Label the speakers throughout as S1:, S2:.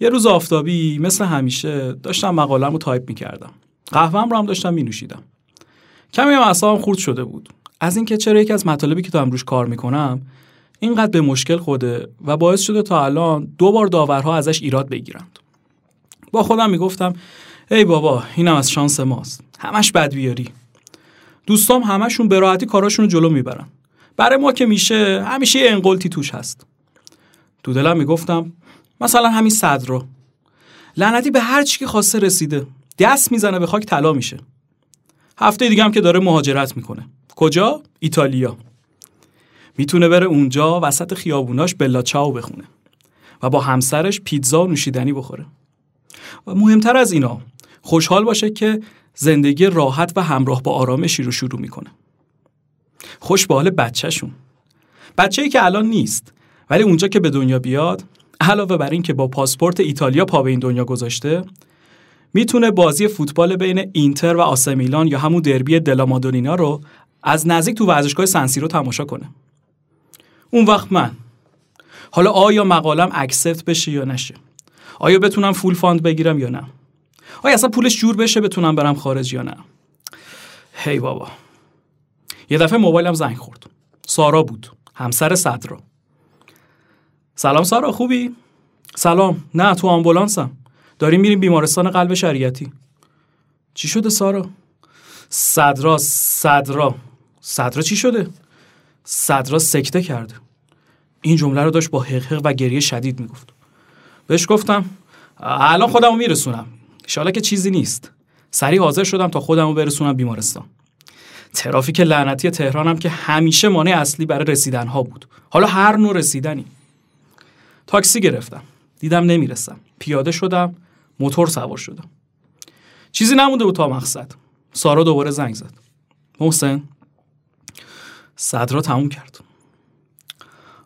S1: یه روز آفتابی مثل همیشه داشتم مقالم رو تایپ می‌کردم. قهوهم رو هم داشتم می نوشیدم کمی هم اعصابم خورد شده بود. از اینکه چرا یکی از مطالبی که دارم روش کار می‌کنم اینقدر به مشکل خورده و باعث شده تا الان دو بار داورها ازش ایراد بگیرند. با خودم می‌گفتم ای بابا اینم از شانس ماست. همش بد بیاری. دوستام همشون به راحتی کاراشون رو جلو می‌برن. برای ما که میشه همیشه یه انقلتی توش هست. تو دلم می‌گفتم مثلا همین صدر لعنتی به هر چی که خواسته رسیده. دست می‌زنه به خاک طلا میشه. هفته دیگه هم که داره مهاجرت می‌کنه. کجا? ایتالیا. می‌تونه بره اونجا وسط خیابوناش بلا چاو بخونه. و با همسرش پیتزا و نوشیدنی بخوره. و مهمتر از اینا خوشحال باشه که زندگی راحت و همراه با آرامشی رو شروع می‌کنه. خوش به حال بچهشون. بچه ای که الان نیست ولی اونجا که به دنیا بیاد علاوه بر این که با پاسپورت ایتالیا پا به این دنیا گذاشته می‌تونه بازی فوتبال بین اینتر و آسمیلان یا همون دربی دلامادونینا رو از نزدیک تو ورزشگاه سن سیرو تماشا کنه. اون وقت من. حالا آیا مقالم accept بشه یا نشه؟ آیا بتونم full fund بگیرم یا نه؟ آیا اصلا پولش جور بشه بتونم برم خارج یا نه؟ هی بابا. یه دفعه موبایلم زنگ خورد. سارا بود. همسر صدرا. سلام سارا خوبی؟ سلام. نه تو آمبولانسم. داریم میریم بیمارستان قلب شریعتی. چی شده سارا؟ صدرا صدرا. صدرا چی شده؟ صدرا سکته کرده. این جمله رو داشت با حقحق و گریه شدید می‌گفت. بهش گفتم الان خودمو میرسونم. انشالله که چیزی نیست. سریع حاضر شدم تا خودمو برسونم بیمارستان. ترافیک لعنتی تهرانم که همیشه مانع اصلی برای رسیدن ها بود. حالا هر نوع رسیدنی. تاکسی گرفتم. دیدم نمی‌رسم. پیاده شدم موتور سوار شدم. چیزی نمونده بود تا مقصد. سارا دوباره زنگ زد. محسن صدرا تموم کرد.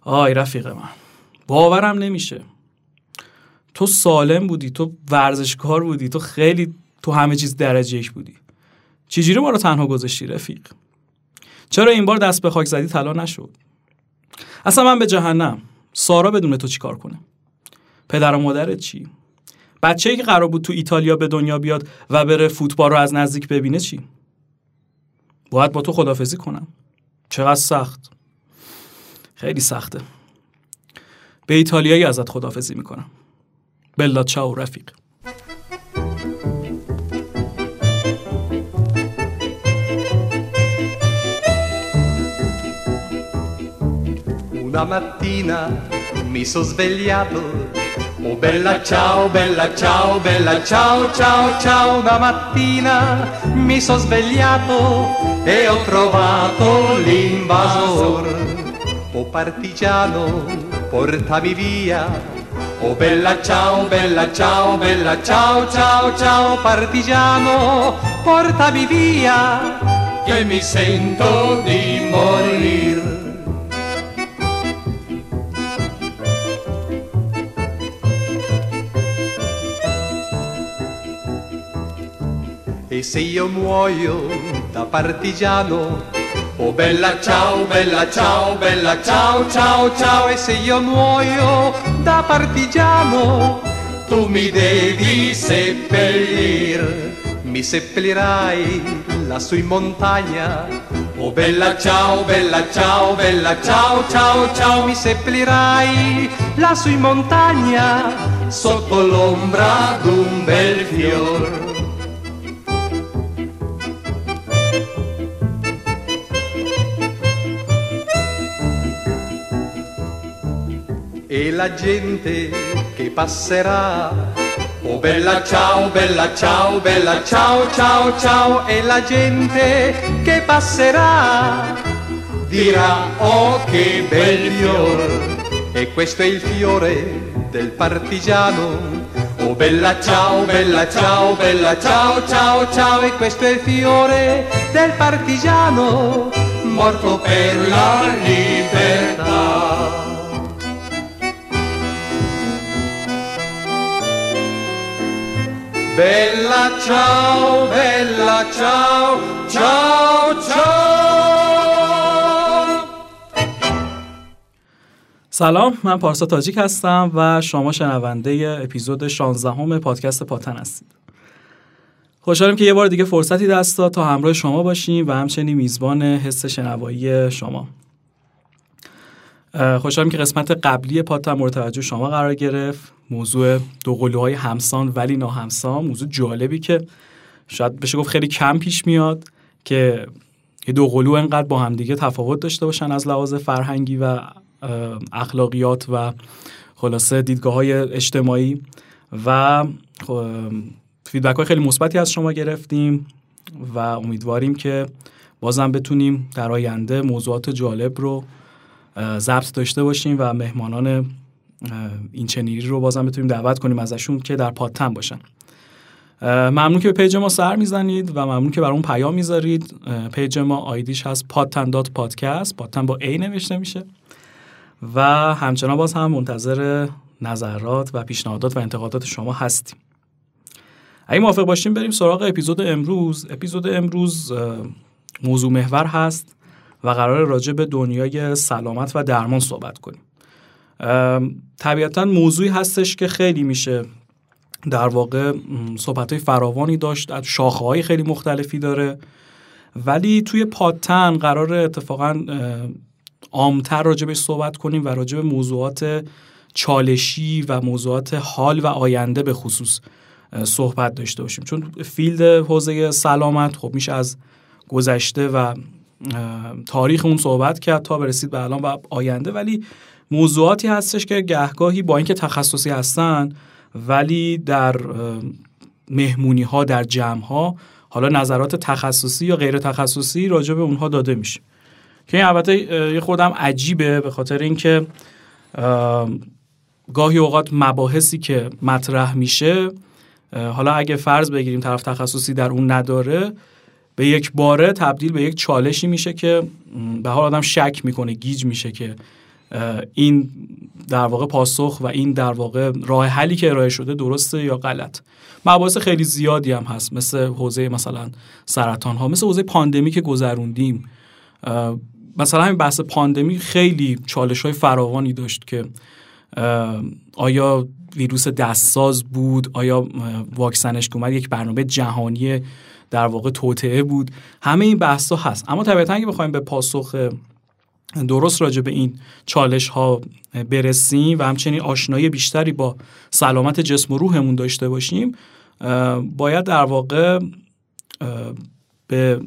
S1: آی رفیق من باورم نمیشه. تو سالم بودی تو ورزشکار بودی تو خیلی تو همه چیز درجه یک بودی. چجوری ما رو تنها گذاشتی رفیق؟ چرا این بار دست به خاک زدی طلا نشد؟ اصلا من به جهنم. سارا بدون تو چیکار کنه؟ پدر و مادرت چی؟ بچه ای که قرار بود تو ایتالیا به دنیا بیاد و بره فوتبال رو از نزدیک ببینه چی؟ باید با تو خدافزی کنم. چقدر سخت. خیلی سخته. به ایتالیایی ازت خدافزی می‌کنم. بلا چاو رفیق.
S2: Una mattina mi sono svegliato, oh bella ciao, bella ciao, bella ciao, ciao, ciao. Una mattina mi sono svegliato e ho trovato l'invasor. Oh partigiano, portami via. Oh bella ciao, bella ciao, bella ciao, ciao, ciao, partigiano, portami via, che mi sento di morir. E se io muoio da partigiano, oh bella ciao, bella ciao, bella ciao, ciao, ciao, e se io muoio da partigiano, tu mi devi seppellir, mi seppellirai lassù in montagna. Oh bella ciao, bella ciao, bella ciao, ciao, ciao, mi seppellirai lassù in montagna, sotto l'ombra d'un bel fior. E la gente che passerà. Oh bella ciao, bella ciao, bella ciao, ciao, ciao, e la gente che passerà dirà oh che bel fior, e questo è il fiore del partigiano. Oh bella ciao, bella ciao, bella ciao, ciao, ciao, e questo è il fiore del partigiano, morto per la libertà. Bella ciao, bella ciao, ciao, ciao.
S1: سلام من پارسا تاجیک هستم و شما شنونده اپیزود 16 همه پادکست پاتن هستید خوشحالم که یه بار دیگه فرصتی دست داد تا همراه شما باشیم و همچنین میزبان حس شنوایی شما خوشحالم که قسمت قبلی پاتن مورد توجه شما قرار گرفت. موضوع دوقلوهای همسان ولی ناهمسان. موضوع جالبی که شاید بشه گفت خیلی کم پیش میاد که یه دو قلو انقدر با همدیگه تفاوت داشته باشن از لحاظ فرهنگی و اخلاقیات و خلاصه دیدگاه های اجتماعی. و feedback های خیلی مثبتی از شما گرفتیم و امیدواریم که بازم بتونیم در آینده موضوعات جالب رو ضبط داشته باشیم و مهمانان این چنینی رو بازم بتونیم دعوت کنیم ازشون که در پادتن باشن. ممنون که به page ما سر می‌زنید و ممنون که برای اون پیام می‌ذارید. page ما ID ش هست پادتن dot podcast. پادتن با A نوشته میشه. و همچنان باز هم منتظر نظرات و پیشنهادات و انتقادات شما هستیم. اگه موافق باشیم بریم سراغ اپیزود امروز. اپیزود امروز موضوع محور هست. و قرار راجع به دنیای سلامت و درمان صحبت کنیم. طبیعتا موضوعی هستش که خیلی میشه در واقع صحبت های فراوانی داشت شاخه های خیلی مختلفی داره. ولی توی پادتن قرار اتفاقا عامتر راجبش صحبت کنیم و راجب موضوعات چالشی و موضوعات حال و آینده به خصوص صحبت داشته باشیم. چون فیلد حوزه سلامت خب میشه از گذشته و تاریخ اون صحبت کرد تا برسید به الان و آینده. ولی موضوعاتی هستش که گهگاهی با اینکه تخصصی هستن ولی در مهمونی ها در جمع ها حالا نظرات تخصصی یا غیر تخصصی راجع به اونها داده میشه. که این البته یه خودم عجیبه به خاطر اینکه گاهی اوقات مباحثی که مطرح میشه حالا اگه فرض بگیریم طرف تخصصی در اون نداره به یک باره تبدیل به یک چالشی میشه که به حال آدم شک می‌کنه گیج میشه که این در واقع پاسخ و این در واقع راه حلی که ارائه شده درسته یا غلط. مباحث خیلی زیادی هم هست مثل حوزه مثلا سرطان ها مثل حوزه پاندمی که گذروندیم مثلا همین بحث پاندمی خیلی چالش های فراوانی داشت که آیا ویروس دستساز بود آیا واکسنش که اومد یک برنامه جهانی در واقع توطعه بود. همه این بحث هست. اما طبیعتا اگه بخوایم به پاسخ درست راجع به این چالش ها برسیم و همچنین آشنایی بیشتری با سلامت جسم و روحمون داشته باشیم باید در واقع به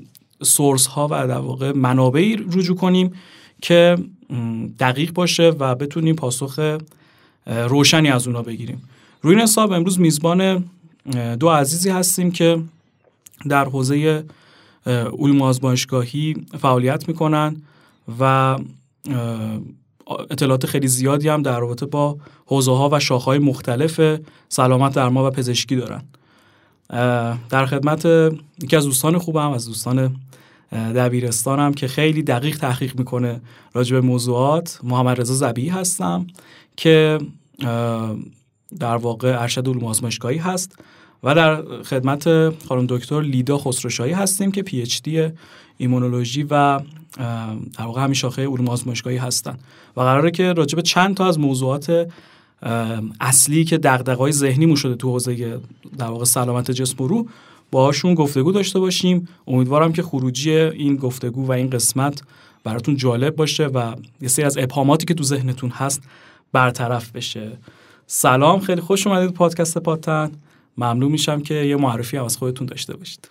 S1: سورس ها و در واقع منابعی رجوع کنیم که دقیق باشه و بتونیم پاسخ روشنی از اونا بگیریم. روی این حساب امروز میزبان دو عزیزی هستیم که در حوزه علوم آزمایشگاهی فعالیت می‌کنن و اطلاعات خیلی زیادی هم در رابطه با حوزه ها و شاخه های مختلف سلامت درما و پزشکی دارن. در خدمت یکی از دوستان خوبم از دوستان دبیرستانم که خیلی دقیق تحقیق می‌کنه راجع به موضوعات محمد رضا زبی هستم که در واقع ارشد علوم آزمایشگاهی هست. و در خدمت خانم دکتر لیدا خسروشاهی هستیم که پی اچ دی ایمونولوژی و در واقع همین شاخه علوم آزمایشگاهی هستن. و قراره که راجع به چند تا از موضوعات اصلی که دغدغه‌های ذهنی شده تو حوزه در واقع سلامت جسم و روح باهاشون گفتگو داشته باشیم. امیدوارم که خروجی این گفتگو و این قسمت براتون جالب باشه و یه سری از ابهاماتی که تو ذهنتون هست برطرف بشه. سلام خیلی خوش اومدید پادکست پاتن. ممنون میشم که یه معرفی از خودتون داشته باشید.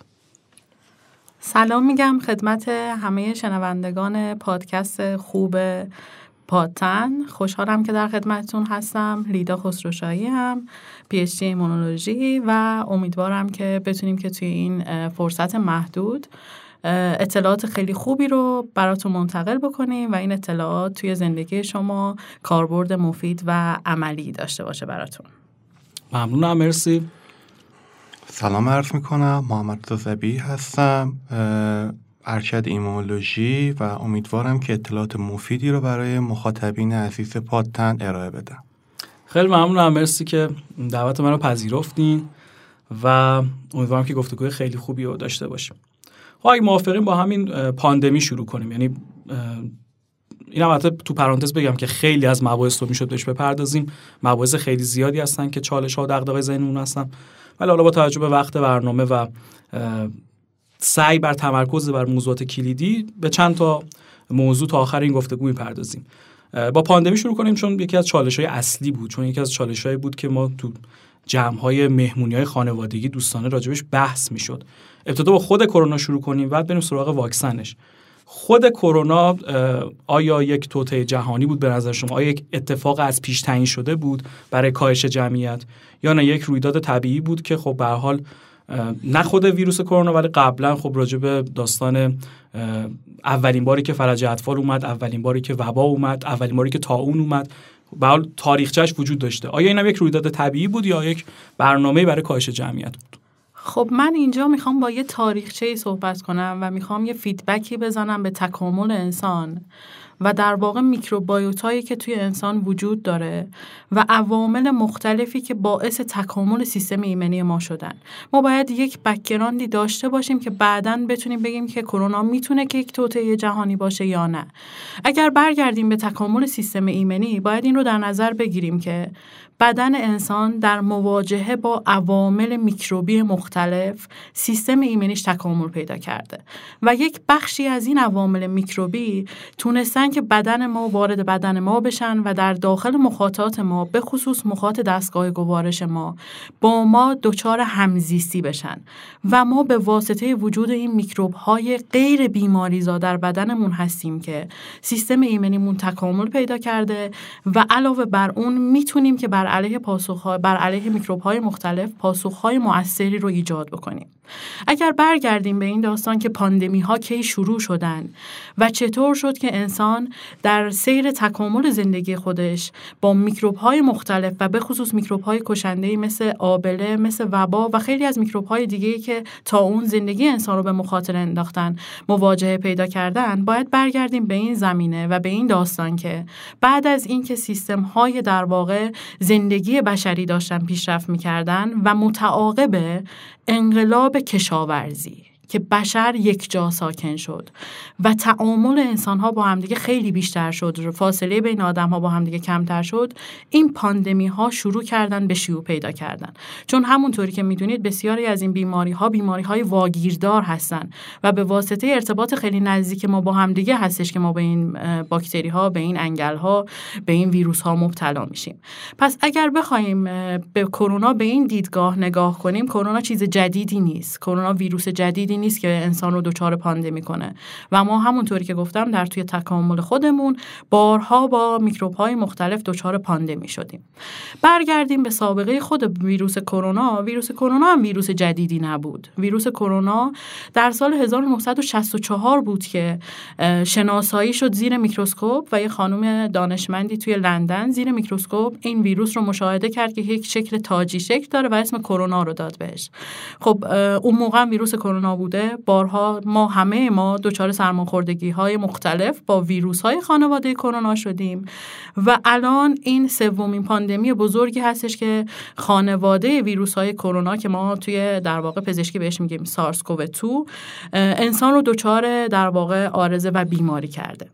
S3: سلام میگم خدمت همه شنوندگان پادکست خوب پاتن. خوشحالم که در خدمتتون هستم. لیدا خسروشاهی هم پی اچ ایمونولوژی و امیدوارم که بتونیم که توی این فرصت محدود اطلاعات خیلی خوبی رو براتون منتقل بکنیم و این اطلاعات توی زندگی شما کاربرد مفید و عملی داشته باشه براتون.
S1: ممنونم مرسی.
S4: سلام عرض می‌کنم. محمد زبی هستم ارشد ایمولوژی و امیدوارم که اطلاعات مفیدی رو برای مخاطبین عزیز پادتن ارائه بدم.
S1: خیلی ممنونم. مرسی که دعوت من رو پذیرفتین و امیدوارم که گفتگوی خیلی خوبی رو داشته باشیم. خب اگه موافقین با همین پاندمی شروع کنیم. یعنی این البته تو پرانتز بگم که خیلی از مباحث رو می‌شد بهش بپردازیم. مباحث خیلی زیادی هستن که چالش ها و دغدغه ذهنمون هستن. ولی حالا با توجه به وقت برنامه و سعی بر تمرکز بر موضوعات کلیدی به چند تا موضوع تا آخر این گفتگو می‌پردازیم. با پاندمی شروع کنیم چون یکی از چالش های اصلی بود. چون یکی از چالش بود که ما تو جمع های مهمونی های خانوادگی دوستانه راجبش بحث می‌شد. ابتدا با خود کرونا شروع کنیم بعد بریم سراغ واکسنش. خود کرونا آیا یک توطئه جهانی بود به نظر شما؟ آیا یک اتفاق از پیش تعیین شده بود برای کاهش جمعیت؟ یا نه یک رویداد طبیعی بود که خب به هر حال نه خود ویروس کرونا ولی قبلا خب راجع به داستان اولین باری که فلج اطفال اومد اولین باری که وبا اومد اولین باری که طاعون اومد به هر حال تاریخچهش وجود داشته. آیا اینم یک رویداد طبیعی بود یا یک برنامه برای کاهش جمعیت بود؟
S3: خب من اینجا می‌خوام با یه تاریخچه صحبت کنم و می‌خوام یه feedback ی بزنم به تکامل انسان و در واقع microbiota هایی که توی انسان وجود داره و عوامل مختلفی که باعث تکامل سیستم ایمنی ما شدن. ما باید یک background ی داشته باشیم که بعدا بتونیم بگیم که کرونا می‌تونه که یک توطئه جهانی باشه یا نه. اگر برگردیم به تکامل سیستم ایمنی باید این رو در نظر بگیریم که بدن انسان در مواجهه با عوامل میکروبی مختلف سیستم ایمنیش تکامل پیدا کرده و یک بخشی از این عوامل میکروبی تونستن که بدن ما وارد بدن ما بشن و در داخل مخاطات ما به خصوص مخاط دستگاه گوارش ما با ما دچار همزیستی بشن و ما به واسطه وجود این میکروب های غیر بیماریزا در بدنمون هستیم که سیستم ایمنیمون تکامل پیدا کرده و علاوه بر اون می‌تونیم که بر بر علیه پاسخ بر علیه میکروب های مختلف های موثری رو ایجاد بکنیم. اگر برگردیم به این داستان که پاندمی ها کی شروع شدن و چطور شد که انسان در سیر تکامل زندگی خودش با میکروب های مختلف و به خصوص میکروب های کشنده مثل آبله مثل وبا و خیلی از میکروب های دیگه که تا اون زندگی انسان رو به مخاطره انداختن مواجهه پیدا کردن باید برگردیم به این زمینه و به این داستان که بعد از اینکه سیستم های در واقع زندگی بشری داشتن پیشرفت می‌کردن و متعاقب انقلاب کشاورزی. که بشر یک جا ساکن شد و تعامل انسان ها با همدیگه خیلی بیشتر شد. فاصله بین آدم ها با همدیگه کمتر شد. این پاندمی ها شروع کردن به شیوع پیدا کردن. چون همونطوری که می‌دونید بسیاری از این بیماری ها بیماری های واگیردار هستن و به واسطه ارتباط خیلی نزدیک ما با همدیگه هستش که ما به این باکتری ها به این انگل ها به این ویروس ها مبتلا میشیم. پس اگر بخوایم به کرونا به این دیدگاه نگاه کنیم کرونا چیز جدیدی نیست. کرونا ویروس جدیدی نیست که انسان رو دچار پاندمی کنه. و ما همونطوری که گفتم در توی تکامل خودمون بارها با میکروب های مختلف دچار پاندمی شدیم. برگردیم به سابقه خود ویروس کرونا. ویروس کرونا هم ویروس جدیدی نبود. ویروس کرونا در سال 1964 بود که شناسایی شد زیر میکروسکوپ و یه خانم دانشمندی توی لندن زیر میکروسکوپ این ویروس رو مشاهده کرد که یک شکل تاجی شکل داره و اسم کرونا رو داد بهش. خب اون موقع ویروس کرونا بود. بوده. بارها ما همه ما دچار سرماخوردگی های مختلف با ویروس های خانواده کرونا شدیم و الان این سومین پاندمی بزرگی هستش که خانواده ویروس های کرونا که ما توی در واقع پزشکی بهش میگیم سارس کوو 2 انسان رو دچار در واقع آرزه و بیماری کرده.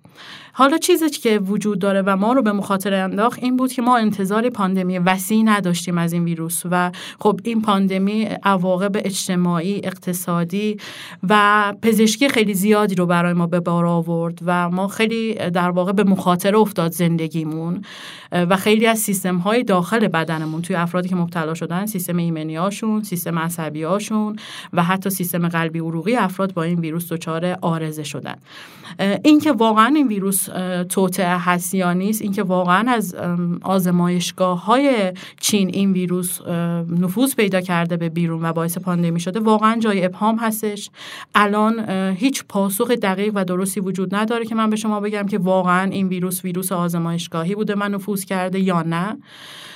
S3: حالا چیزی که وجود داره و ما رو به مخاطره انداخت این بود که ما انتظار پاندمی وسیع نداشتیم از این ویروس و خب این پاندمی عواقب اجتماعی اقتصادی و پزشکی خیلی زیادی رو برای ما به بار آورد و ما خیلی در واقع به مخاطره افتاد زندگیمون. و خیلی از سیستم های داخل بدنمون توی افرادی که مبتلا شدن سیستم ایمنی هاشون سیستم عصبی هاشون و حتی سیستم قلبی عروقی افراد با این ویروس دچار آرزه شدن. اینکه واقعا این ویروس توطعه هست یا نیست اینکه واقعا از آزمایشگاه های چین این ویروس نفوذ پیدا کرده به بیرون و باعث پاندمی شده واقعا جای ابهام هستش. الان هیچ پاسخ دقیق و درستی وجود نداره که من به شما بگم که واقعا این ویروس ویروس آزمایشگاهی بوده من نفوذ کرده یا نه.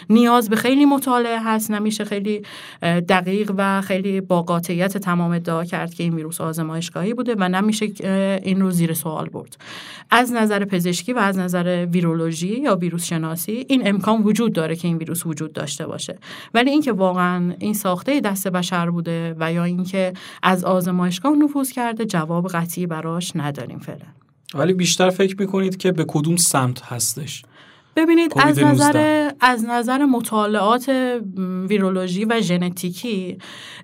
S3: نیاز به خیلی مطالعه هست. نمیشه خیلی دقیق و خیلی با قاطعیت تمام ادعا کرد که این ویروس آزمایشگاهی بوده و نمیشه این رو زیر سوال برد. از نظر پزشکی و از نظر ویرولوژی یا ویروس شناسی این امکان وجود داره که این ویروس وجود داشته باشه. ولی اینکه واقعا این ساخته دست بشر بوده و یا اینکه از آزمایشگاه نفوذ کرده جواب قطعی براش نداریم فعلا.
S1: ولی بیشتر فکر می‌کنید که به کدوم سمت هستش؟
S3: ببینید از
S1: 19.
S3: نظر از نظر مطالعات ویرولوژی و ژنتیکی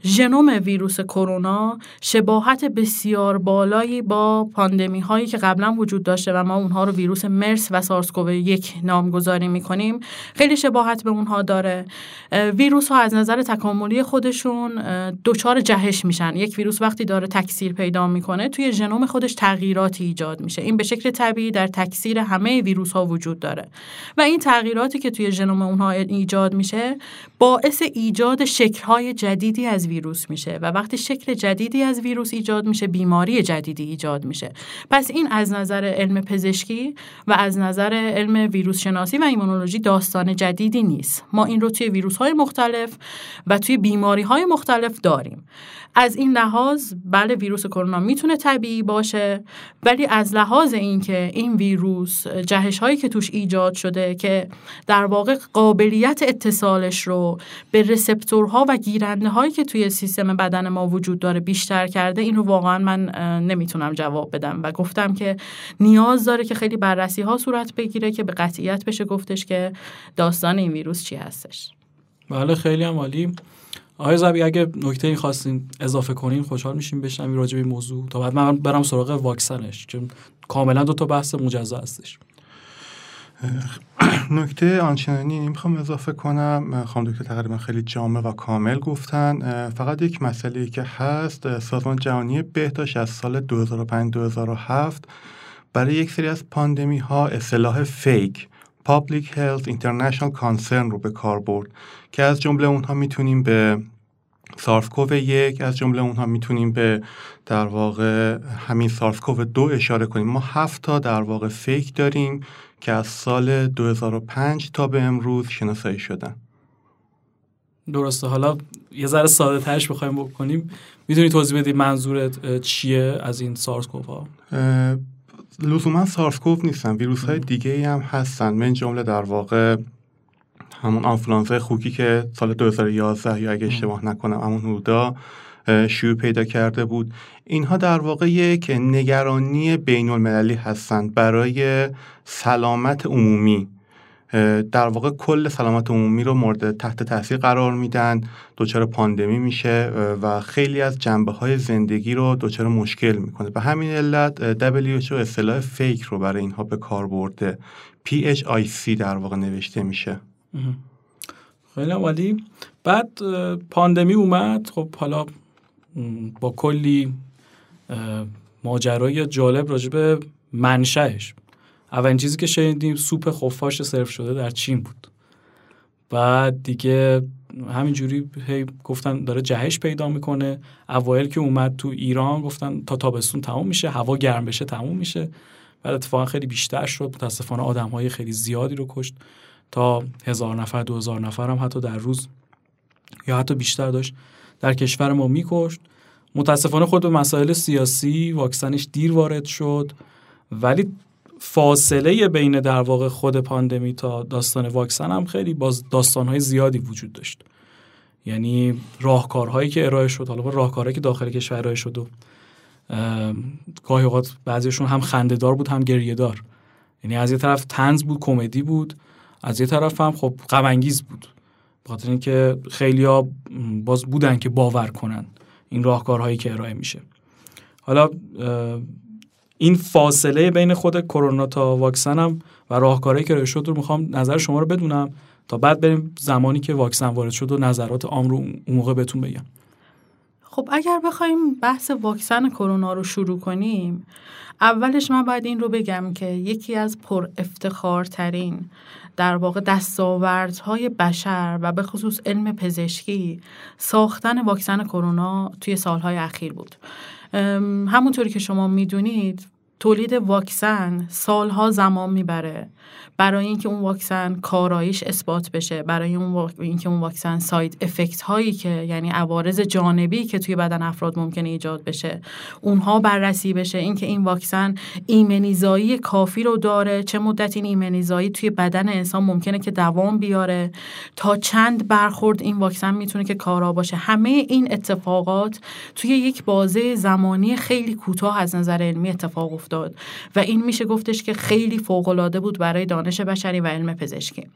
S3: ژنوم ویروس کرونا شباهت بسیار بالایی با پاندمی هایی که قبلا وجود داشته و ما اونها رو ویروس مرس و سارسکوو یک نامگذاری می‌کنیم. خیلی شباهت به اونها داره. ویروس ها از نظر تکاملی خودشون دچار جهش میشن. یک ویروس وقتی داره تکثیر پیدا می‌کنه توی ژنوم خودش تغییراتی ایجاد میشه. این به شکل طبیعی در تکثیر همه ویروس ها وجود داره. و این تغییراتی که توی ژنوم اونها ایجاد میشه باعث ایجاد شکل‌های جدیدی از ویروس میشه و وقتی شکل جدیدی از ویروس ایجاد میشه بیماری جدیدی ایجاد میشه. پس این از نظر علم پزشکی و از نظر علم ویروس شناسی و ایمونولوژی داستان جدیدی نیست. ما این رو توی ویروس های مختلف و توی بیماری های مختلف داریم. از این لحاظ بله ویروس کرونا می‌تونه طبیعی باشه ولی از لحاظ اینکه این ویروس جهش هایی که توش ایجاد شده که در واقع قابلیت اتصالش رو به رسپتورها و گیرنده هایی که توی سیستم بدن ما وجود داره بیشتر کرده این رو واقعا من نمی‌تونم جواب بدم و گفتم که نیاز داره که خیلی بررسی ها صورت بگیره که به قطعیت بشه گفتش که داستان این ویروس چی هستش.
S1: بله خیلی هم عالی. آقای زبی اگه نکته این خواستین اضافه کنین خوشحال میشیم بشنویم راجع به موضوع. تا بعد من برم سراغ واکسنش چون کاملا دو تا بحث مجزا هستش.
S4: نکته آنچنانی نمی‌خوام اضافه کنم. خانم دکتر تقریبا خیلی جامع و کامل گفتن. فقط یک مسئله که هست سازمان جهانی بهداشت از سال 2005-2007 برای یک سری از پاندمی ها اصطلاح فیک Public Health International Concern رو به کار برد که از جمله اونها می‌تونیم به سارس یک از جمله اونها می‌تونیم به در واقع همین سارس دو اشاره کنیم. ما هفت تا در واقع فیک داریم که از سال 2005 تا به امروز شناسایی شدن.
S1: درسته. حالا یه ذره ساده ترش بخوایم بکنیم. می‌تونی توضیح بدی منظورت چیه از این سارس کووا
S4: اه، لزوما سارسکوف نیستن. ویروس های دیگه هم هستن. من جمله در واقع همون آنفلانزای خوکی که سال 2011 یا اگه اشتباه نکنم همون حدودا شیوع پیدا کرده بود. اینها در واقع یک نگرانی بین المللی هستند برای سلامت عمومی. در واقع کل سلامت عمومی رو مورد تحت تاثیر قرار میدن. دچار پاندمی میشه و خیلی از جنبه های زندگی رو دچار مشکل می‌کنه. به همین علت WHO اصطلاح فیک رو برای اینها به کار برده. PHIC در واقع نوشته میشه.
S1: خیلی عالی. بعد پاندمی اومد. خب حالا با کلی ماجرای جالب راجع به منشأش. اولین چیزی که شنیدیم سوپ خفاش سرو شده در چین بود. بعد دیگه همینجوری هی گفتن داره جهش پیدا می‌کنه. اوایل که اومد تو ایران گفتن تا تابستون تموم میشه هوا گرم بشه تموم میشه. بعد اتفاقا خیلی بیشتر شد. متاسفانه آدم های خیلی زیادی رو کشت. تا هزار نفر دو هزار نفر هم حتی در روز یا حتی بیشتر داشت. در کشور ما میکشت. متاسفانه خود به مسائل سیاسی واکسنش دیر وارد شد. ولی فاصله بین در واقع خود پاندمی تا داستان واکسن هم خیلی باز داستانهای زیادی وجود داشت. یعنی راهکارهایی که ارائه شد حالا راهکارهایی که داخل کشور ارائه شد و گاهی اوقات بعضیشون هم خندهدار بود هم گریهدار. یعنی از یه طرف تنز بود کمدی بود. از یه طرف هم خب غم انگیز بود. به خاطر اینکه خیلیا باز بودن که باور کنن این راهکارهایی که ارائه میشه. حالا این فاصله بین خود کرونا تا واکسن هم و راهکارهایی که ارائه شد رو می‌خوام نظر شما رو بدونم تا بعد بریم زمانی که واکسن وارد شد و نظرات عام رو اون موقع بهتون بگم.
S3: خب اگر بخوایم بحث واکسن کرونا رو شروع کنیم اولش من باید این رو بگم که یکی از پر افتخارترین در واقع دستاوردهای بشر و به خصوص علم پزشکی ساختن واکسن کرونا توی سالهای اخیر بود. همونطوری که شما می‌دونید تولید واکسن سالها زمان می‌بره. برای اینکه اون واکسن کاراییش اثبات بشه برای اون واک... اینکه اون واکسن ساید افکت هایی که یعنی عوارض جانبی که توی بدن افراد ممکنه ایجاد بشه اونها بررسی بشه. اینکه این واکسن ایمنیزایی کافی رو داره چه مدت این ایمنیزایی توی بدن انسان ممکنه که دوام بیاره تا چند برخورد این واکسن می‌تونه که کارا باشه. همه این اتفاقات توی یک بازه زمانی خیلی کوتاه از نظر علمی اتفاق افتاده افتاد و این میشه گفتش که خیلی فوق بود برای دانش بشری و علم پزشکی.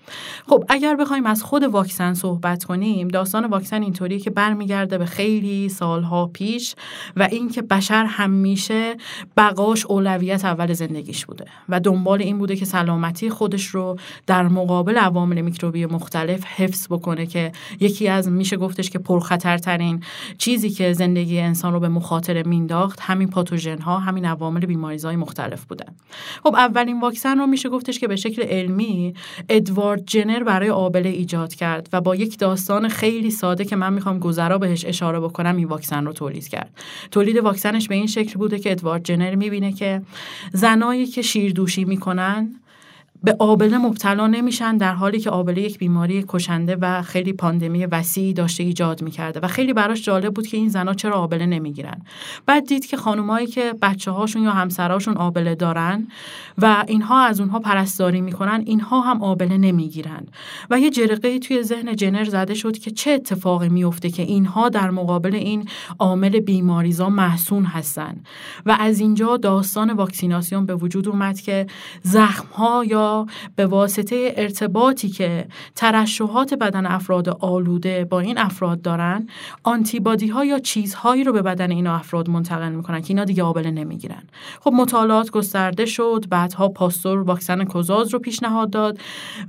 S3: خب اگر بخوایم از خود واکسن صحبت کنیم داستان واکسن اینطوریه که برمیگرده به خیلی سالها پیش و اینکه بشر همیشه بقاش اولویت اول زندگیش بوده و دنبال این بوده که سلامتی خودش رو در مقابل عوامل میکروبی مختلف حفظ بکنه که یکی از میشه گفتش که پرخطرترین چیزی که زندگی انسان رو به مخاطره مینداخت همین پاتوژن ها همین عوامل بیماریزهای مختلف بودن خب اولین واکسن رو میشه گفتش که به شکل علمی ادوارد جنر برای آبله ایجاد کرد و با یک داستان خیلی ساده که من می‌خوام گذرا بهش اشاره بکنم این واکسن رو تولید کرد. تولید واکسنش به این شکل بوده که ادوارد جنر می‌بینه که زنایی که شیردوشی می‌کنن به آبله مبتلا نمیشن در حالی که آبله یک بیماری کشنده و خیلی پاندمی وسیعی داشته ایجاد می‌کرده و خیلی براش جالب بود که این زنا چرا آبله نمی‌گیرن. بعد دید که خانمایی که بچه هاشون یا همسراشون آبله دارن و اینها از اونها پرستاری می‌کنن اینها هم آبله نمی‌گیرن. و یه جرقه توی ذهن جنر زده شد که چه اتفاقی میفته که اینها در مقابل این عامل بیماریزا محسون هستن. و از اینجا داستان واکسیناسیون به وجود اومد که زخم ها به واسطه ارتباطی که ترشحات بدن افراد آلوده با این افراد دارن آنتیبادی ها یا چیزهایی رو به بدن این افراد منتقل می‌کنن که اینا دیگه آبله نمی‌گیرن. خب مطالعات گسترده شد بعدها پاستور واکسن کوزاز رو پیشنهاد داد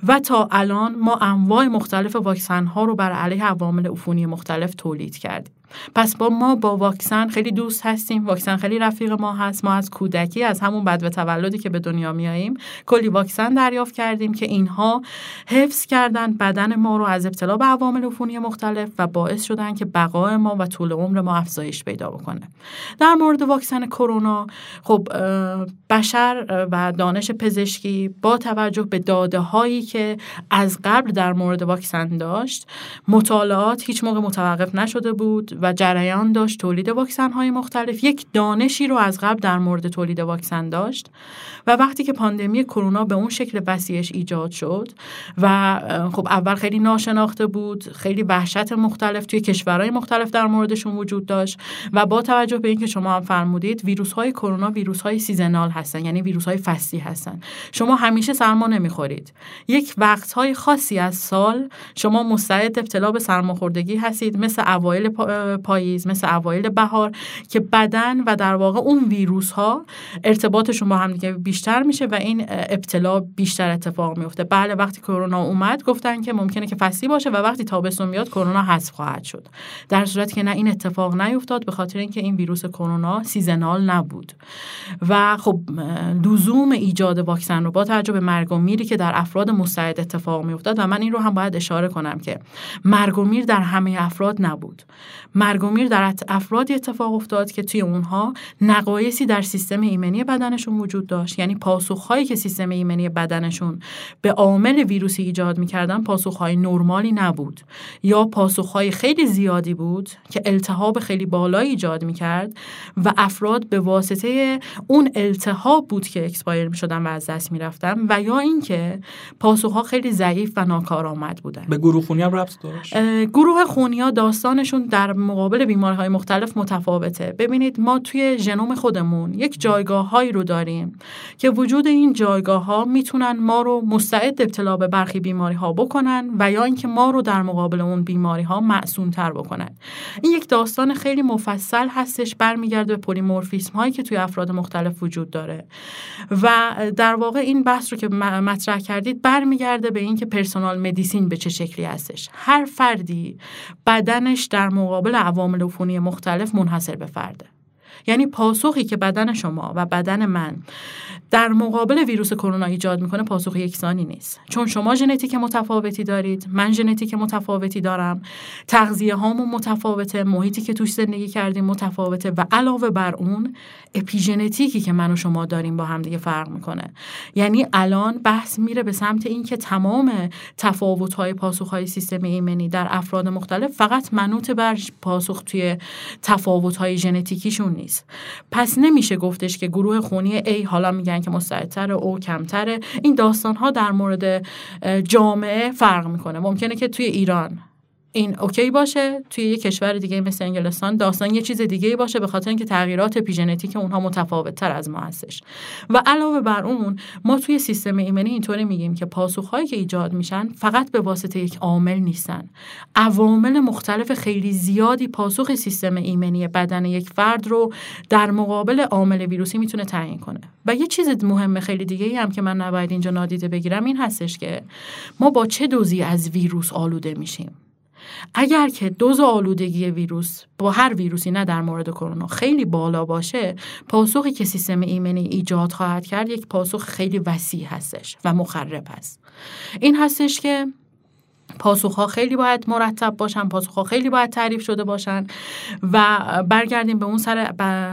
S3: و تا الان ما انواع مختلف واکسن ها رو بر علیه عوامل عفونی مختلف تولید کردیم. پس با ما با واکسن خیلی دوست هستیم. واکسن خیلی رفیق ما هست. ما از کودکی از همون بد و تولدی که به دنیا میاییم کلی واکسن دریافت کردیم که اینها حفظ کردن بدن ما رو از ابتلا به عوامل عفونی مختلف و باعث شدن که بقای ما و طول عمر ما افزایش پیدا بکنه. در مورد واکسن کرونا خب بشر و دانش پزشکی با توجه به داده هایی که از قبل در مورد واکسن داشت مطالعات هیچ موقع متوقف نشده بود و جریان داشت تولید واکسن های مختلف. یک دانشی رو از قبل در مورد تولید واکسن داشت و وقتی که پاندمی کرونا به اون شکل وسیعش ایجاد شد و خب اول خیلی ناشناخته بود خیلی وحشت مختلف توی کشورهای مختلف در موردشون وجود داشت و با توجه به اینکه شما هم فرمودید ویروس های کرونا ویروس های سیزنال هستن یعنی ویروس های فصلی هستن. شما همیشه سرما نمی‌خورید. یک وقت های خاصی از سال شما مستعد ابتلا به سرماخوردگی هستید مثل اوایل پاییز مثل اوایل بهار که بدن و در واقع اون ویروس ها ارتباطشون با هم دیگه بیشتر میشه و این ابتلا بیشتر اتفاق میفته. بله وقتی کرونا اومد گفتن که ممکنه که فصلی باشه و وقتی تابستون میاد کرونا حذف خواهد شد. در صورتی که نه این اتفاق نیفتاد به خاطر اینکه این ویروس کرونا سیزنال نبود. و خب لزوم ایجاد واکسن رو با توجه به مرگ و میری که در افراد مستعد اتفاق میافتاد و من این رو هم باید اشاره کنم که مرگ و میر در همه افراد نبود. مرگ و میر در افرادی اتفاق افتاد که توی اونها نقایصی در سیستم ایمنی بدنشون وجود داشت. یعنی پاسخهایی که سیستم ایمنی بدنشون به عامل ویروسی ایجاد می‌کردن پاسخهای نرمالی نبود یا پاسخهای خیلی زیادی بود که التهاب خیلی بالایی ایجاد می‌کرد و افراد به واسطه اون التهاب بود که expire می‌شدن و از دست می‌رفتن و یا اینکه پاسخها خیلی ضعیف و ناکارآمد بودن.
S1: به گروه خونی هم ربط داشت؟
S3: گروه خونی ها داستانشون در مقابل بیماری های مختلف متفاوته. ببینید ما توی ژنوم خودمون یک جایگاه هایی رو داریم که وجود این جایگاه ها می‌تونن ما رو مستعد ابتلا به برخی بیماری ها بکنن و یا اینکه ما رو در مقابل اون بیماری ها تر بکنن. این یک داستان خیلی مفصل هستش برمیگرده به پلیمورفیسم هایی که توی افراد مختلف وجود داره. و در واقع این بحث رو که مطرح کردید برمیگرده به اینکه پرسونال مدیسین به چه شکلی هستش. هر فردی بدنش در مقابل عوامل عفونی مختلف منحصر به فرده. یعنی پاسخی که بدن شما و بدن من در مقابل ویروس کرونا ایجاد می‌کنه پاسخ یکسانی نیست. چون شما ژنتیک متفاوتی دارید من ژنتیک متفاوتی دارم تغذیه هامون متفاوته محیطی که توش زندگی کردیم متفاوته و علاوه بر اون اپیژنتیکی که من و شما داریم با هم دیگه فرق می‌کنه. یعنی الان بحث میره به سمت اینکه تمام تفاوت های پاسخ های سیستم ایمنی در افراد مختلف فقط منوط بر پاسخ توی تفاوت های ژنتیکیشون نیست. پس نمیشه گفتش که گروه خونی A حالا میگن که مستعدتر او کمتره. این داستان ها در مورد جامعه فرق می‌کنه. ممکنه که توی ایران این اوکی باشه توی یه کشور دیگه مثل انگلستان. داستان یه چیز دیگه باشه به خاطر اینکه تغییرات اپیژنتیک اونها متفاوت تر از ما هستش. و علاوه بر اون ما توی سیستم ایمنی اینطوری میگیم که پاسخهایی که ایجاد میشن فقط به واسطه یک عامل نیستن. عوامل مختلف خیلی زیادی پاسخ سیستم ایمنی بدن یک فرد رو در مقابل عامل ویروسی می‌تونه تعیین کنه. و یه چیز مهم خیلی دیگه هم که من نباید اینجا نادیده بگیرم این هستش که ما با چه دوزی از ویروس آلوده میشیم؟ اگر که دوز آلودگی ویروس با هر ویروسی نه در مورد کرونا خیلی بالا باشه پاسخی که سیستم ایمنی ایجاد خواهد کرد یک پاسخ خیلی وسیع هستش و مخرب هست. این هستش که پاسخها خیلی باید مرتب باشن پاسخها خیلی باید تعریف شده باشن و برگردیم به اون سر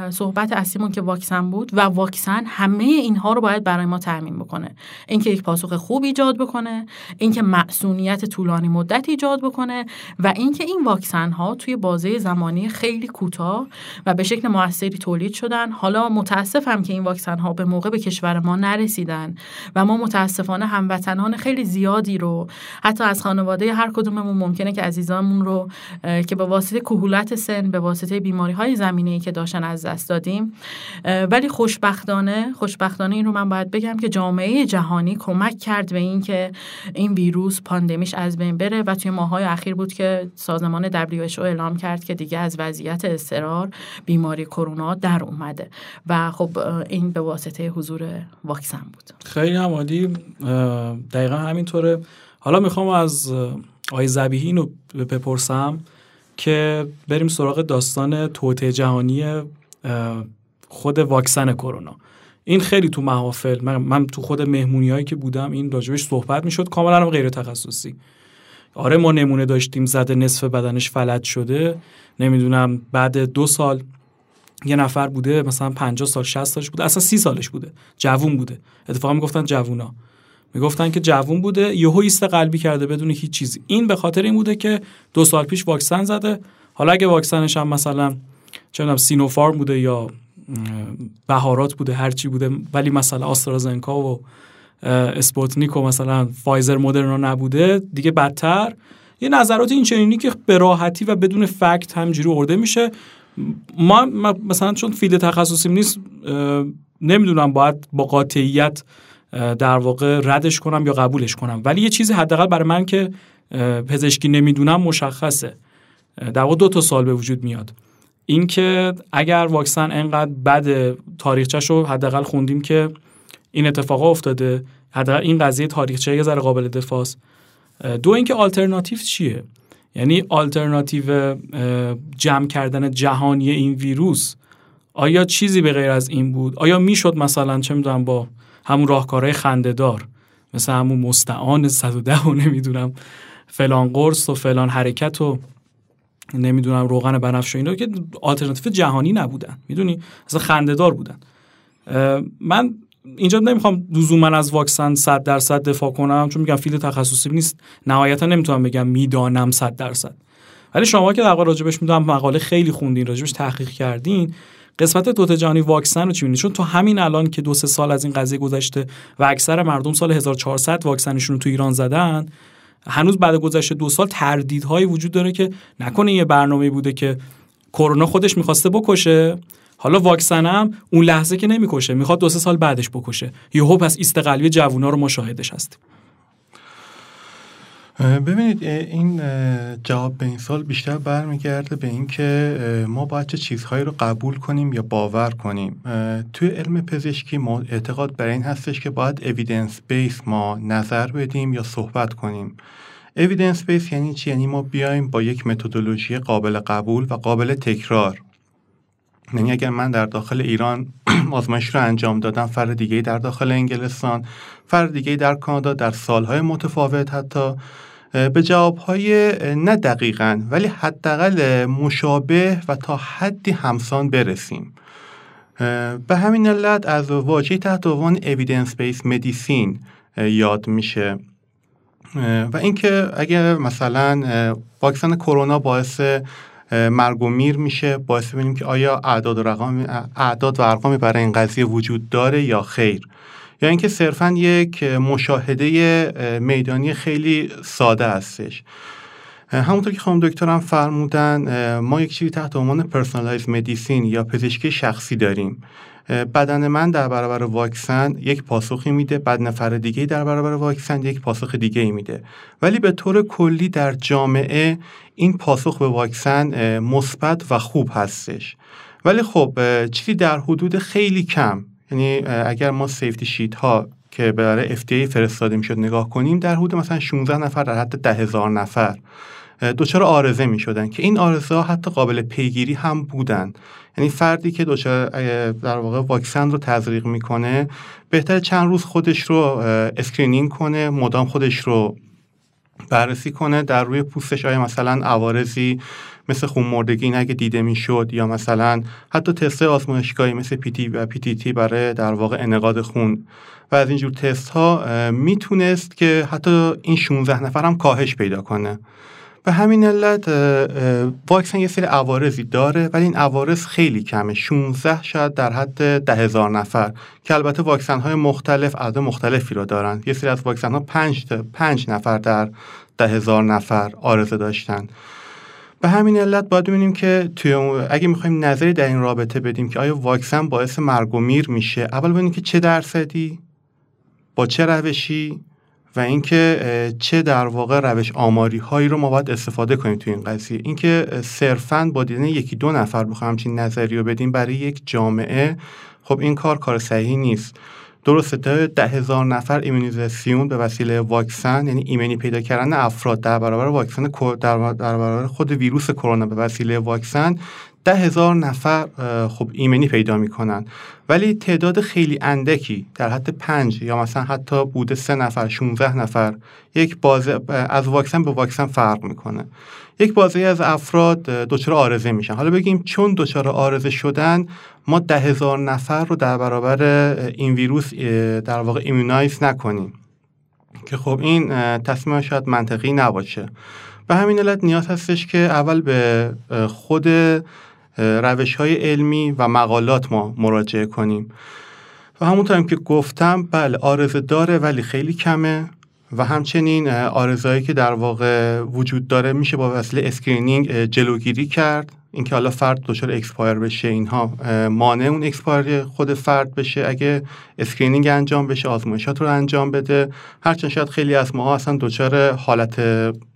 S3: صحبت اصلیمون که واکسن بود و واکسن همه اینها رو باید برای ما تعمین بکنه. اینکه یک پاسخ خوب ایجاد بکنه اینکه معصونیت طولانی مدت ایجاد بکنه و اینکه این واکسن ها توی بازه زمانی خیلی کوتاه و به شکل موثری تولید شدن. حالا متاسفم که این واکسن ها به موقع به کشور ما نرسیدن و ما متاسفانه هموطنان خیلی زیادی رو حتی از خانواده خانواده هر کدوممون ممکنه که عزیزانمون رو که به واسطه کهولت سن به واسطه بیماری های زمینه ای که داشتن از دست دادیم. ولی خوشبختانه خوشبختانه این رو من باید بگم که جامعه جهانی کمک کرد به این که این ویروس پاندمیش از بین بره و توی ماهای اخیر بود که سازمان WHO اعلام کرد که دیگه از وضعیت استرار بیماری کرونا در اومده و خب این به واسطه حضور واکسن بود.
S1: خیلی هم دقیقا همینطوره. حالا می‌خوام از آقای زبیهی اینو بپرسم که بریم سراغ داستان توته جهانی خود واکسن کرونا. این خیلی تو محافل من, من تو خود مهمونی هایی که بودم این راجبش صحبت می‌شد کاملا غیر تخصصی آره ما نمونه داشتیم زده نصف بدنش فلج شده. نمی‌دونم بعد دو سال یه نفر بوده مثلا 50 سال 60 سالش بوده اصلا سی سالش بوده. جوون بوده. اتفاقا می‌گفتن جوونا. می‌گفتن که جوون بوده. یهو ایست قلبی کرده بدون هیچ چیزی این به خاطر این بوده که دو سال پیش واکسن زده. حالا اگه واکسنش هم مثلا چه سینوفارم بوده یا بهارات بوده هرچی بوده ولی مثلا آسترازنکا و اسپوتنیک و مثلا فایزر مدرنا نبوده دیگه بدتر. یه نظرات این چنینی که به راحتی و بدون fact همینجوری ارائه میشه. ما مثلا چون field تخصصیم نیست نمی‌دونم باید با قاطعیت در واقع ردش کنم یا قبولش کنم. ولی یه چیزی حداقل برای من که پزشکی نمی‌دونم مشخصه. در واقع دو تا سؤال به وجود میاد. اینکه اگر واکسن انقدر بد تاریخچه‌ش رو حداقل خوندیم که این اتفاق افتاده حداقل این قضیه تاریخچه یه ذره قابل دفاع دو اینکه آلترناتیو چیه؟ یعنی آلترناتیو جمع کردن جهانی این ویروس آیا چیزی به غیر از این بود؟ آیا می‌شد مثلا چه می‌دونم با همون راهکارهای خندهدار مثل همون مستعان 110 و نمی‌دونم فلان قرص و فلان حرکت و نمی‌دونم روغن بنفش و اینا که آلترناتیو جهانی نبودن. می‌دونی؟ اصلا خندهدار بودن. من اینجا نمی‌خوام لزوما از واکسن 100 درصد دفاع کنم چون میگم field تخصصی نیست. نهایتا نمی‌تونم بگم می‌دانم 100 درصد. ولی شما که در راجبش می‌دونم مقاله خیلی خوندین راجبش تحقیق کردین قسمت توت جهانی واکسن رو چی می‌بینید چون تو همین الان که دو سه سال از این قضیه گذشته و اکثر مردم سال 1400 واکسنشون رو تو ایران زدن هنوز بعد گذشته دو سال تردیدهایی وجود داره که نکنه یه برنامه بوده که کرونا خودش می‌خواسته بکشه. حالا واکسن هم اون لحظه که نمی‌کشه می‌خواد دو سه سال بعدش بکشه. یهو پس ایست جوونا رو مشاهدش هستیم.
S4: ببینید این جواب به این سال بیشتر برمیگرده به اینکه ما باید چه چیزهایی رو قبول کنیم یا باور کنیم. توی علم پزشکی ما اعتقاد بر این هستش که باید اویدنس بیس ما نظر بدیم یا صحبت کنیم. اویدنس بیس یعنی چی؟ یعنی ما بیایم با یک متدولوژی قابل قبول و قابل تکرار. یعنی اگر من در داخل ایران آزمایش رو انجام دادم فرد دیگه در داخل انگلستان فرد دیگه در کانادا در سالهای متفاوت حتی به جوابهای نه دقیقا ولی حداقل مشابه و تا حدی همسان برسیم. به همین علت از واژه تحت عنوان evidence based medicine یاد میشه. و اینکه اگر مثلا واکسن کرونا باعث مرگ و میر میشه. باعث ببینیم که آیا اعداد و, رقم، اعداد و ارقامی برای این قضیه وجود داره یا خیر. یا اینکه صرفا یک مشاهده میدانی خیلی ساده هستش. همونطور که خانم دکترم فرمودن ما یک چیزی تحت عنوان personalized medicine یا پزشکی شخصی داریم. بدن من در برابر واکسن یک پاسخی میده بعد نفر دیگه در برابر واکسن یک پاسخ دیگه ای میده. ولی به طور کلی در جامعه این پاسخ به واکسن مثبت و خوب هستش. ولی خب چیزی در حدود خیلی کم. یعنی اگر ما safety sheet ها که برای FDA فرستاده می‌شد نگاه کنیم در حدود مثلا 16 نفر در حد هزار نفر. دچار عارضه می شدن که این عارضه ها حتی قابل پیگیری هم بودن. یعنی فردی که دچار در واقع واکسن رو تزریق می‌کنه بهتر چند روز خودش رو screening کنه مدام خودش رو بررسی کنه در روی پوستش آیا مثلا عوارضی مثل خون مردگی این اگه دیده می‌شد یا مثلا حتی تست آزمایشگاهی مثل پی تی و پی تی تی برای در واقع انقاد خون. و از اینجور تست ها می‌تونست که حتی این 16 نفر هم کاهش پیدا کنه. به همین علت واکسن یه سری عوارضی داره ولی این عوارض خیلی کمه. 16 شاید در حد ده هزار نفر. که البته واکسن های مختلف عدد مختلفی رو دارن. یه سری از واکسن ها 5 5 نفر در ده هزار نفر آرزه داشتن. به همین علت باید ببینیم که توی اگه می‌خوایم نظری در این رابطه بدیم که آیا واکسن باعث مرگ و میر میشه اول ببینیم که چه درصدی با چه روشی و اینکه چه در واقع روش آماری هایی رو ما باید استفاده کنیم تو این قضیه. اینکه صرفا با دیدن یکی دو نفر بخوایم همچین نظری رو بدیم برای یک جامعه خب این کار کار صحیحی نیست. درسته تا ده هزار نفر ایمونیزاسیون به وسیله واکسن یعنی ایمنی پیدا کردن افراد در برابر واکسن در برابر خود ویروس کرونا به وسیله واکسن ده هزار نفر خب ایمنی پیدا می‌کنن. ولی تعداد خیلی اندکی در حد پنج یا مثلا حتی بوده سه نفر 16 نفر. یک بازه از واکسن به واکسن فرق می‌کنه. یک بازه از افراد دچار آرزه میشن. حالا بگیم چون دچار آرزه شدن ما ده هزار نفر رو در برابر این ویروس در واقع immunize نکنیم. که خب این تصمیم شاید منطقی نباشه. به همین علت نیاز هستش که اول به خود روش های علمی و مقالات ما مراجعه کنیم. و همونطور که گفتم بله عارضه داره ولی خیلی کمه. و همچنین عارضه‌هایی که در واقع وجود داره میشه با وسیله screening جلوگیری کرد. اینکه حالا فرد دچار expire بشه اینها مانع اون expire خود فرد بشه. اگه screening انجام بشه آزمایشات رو انجام بده. هرچند شاید خیلی از ما اصلا دچار حالت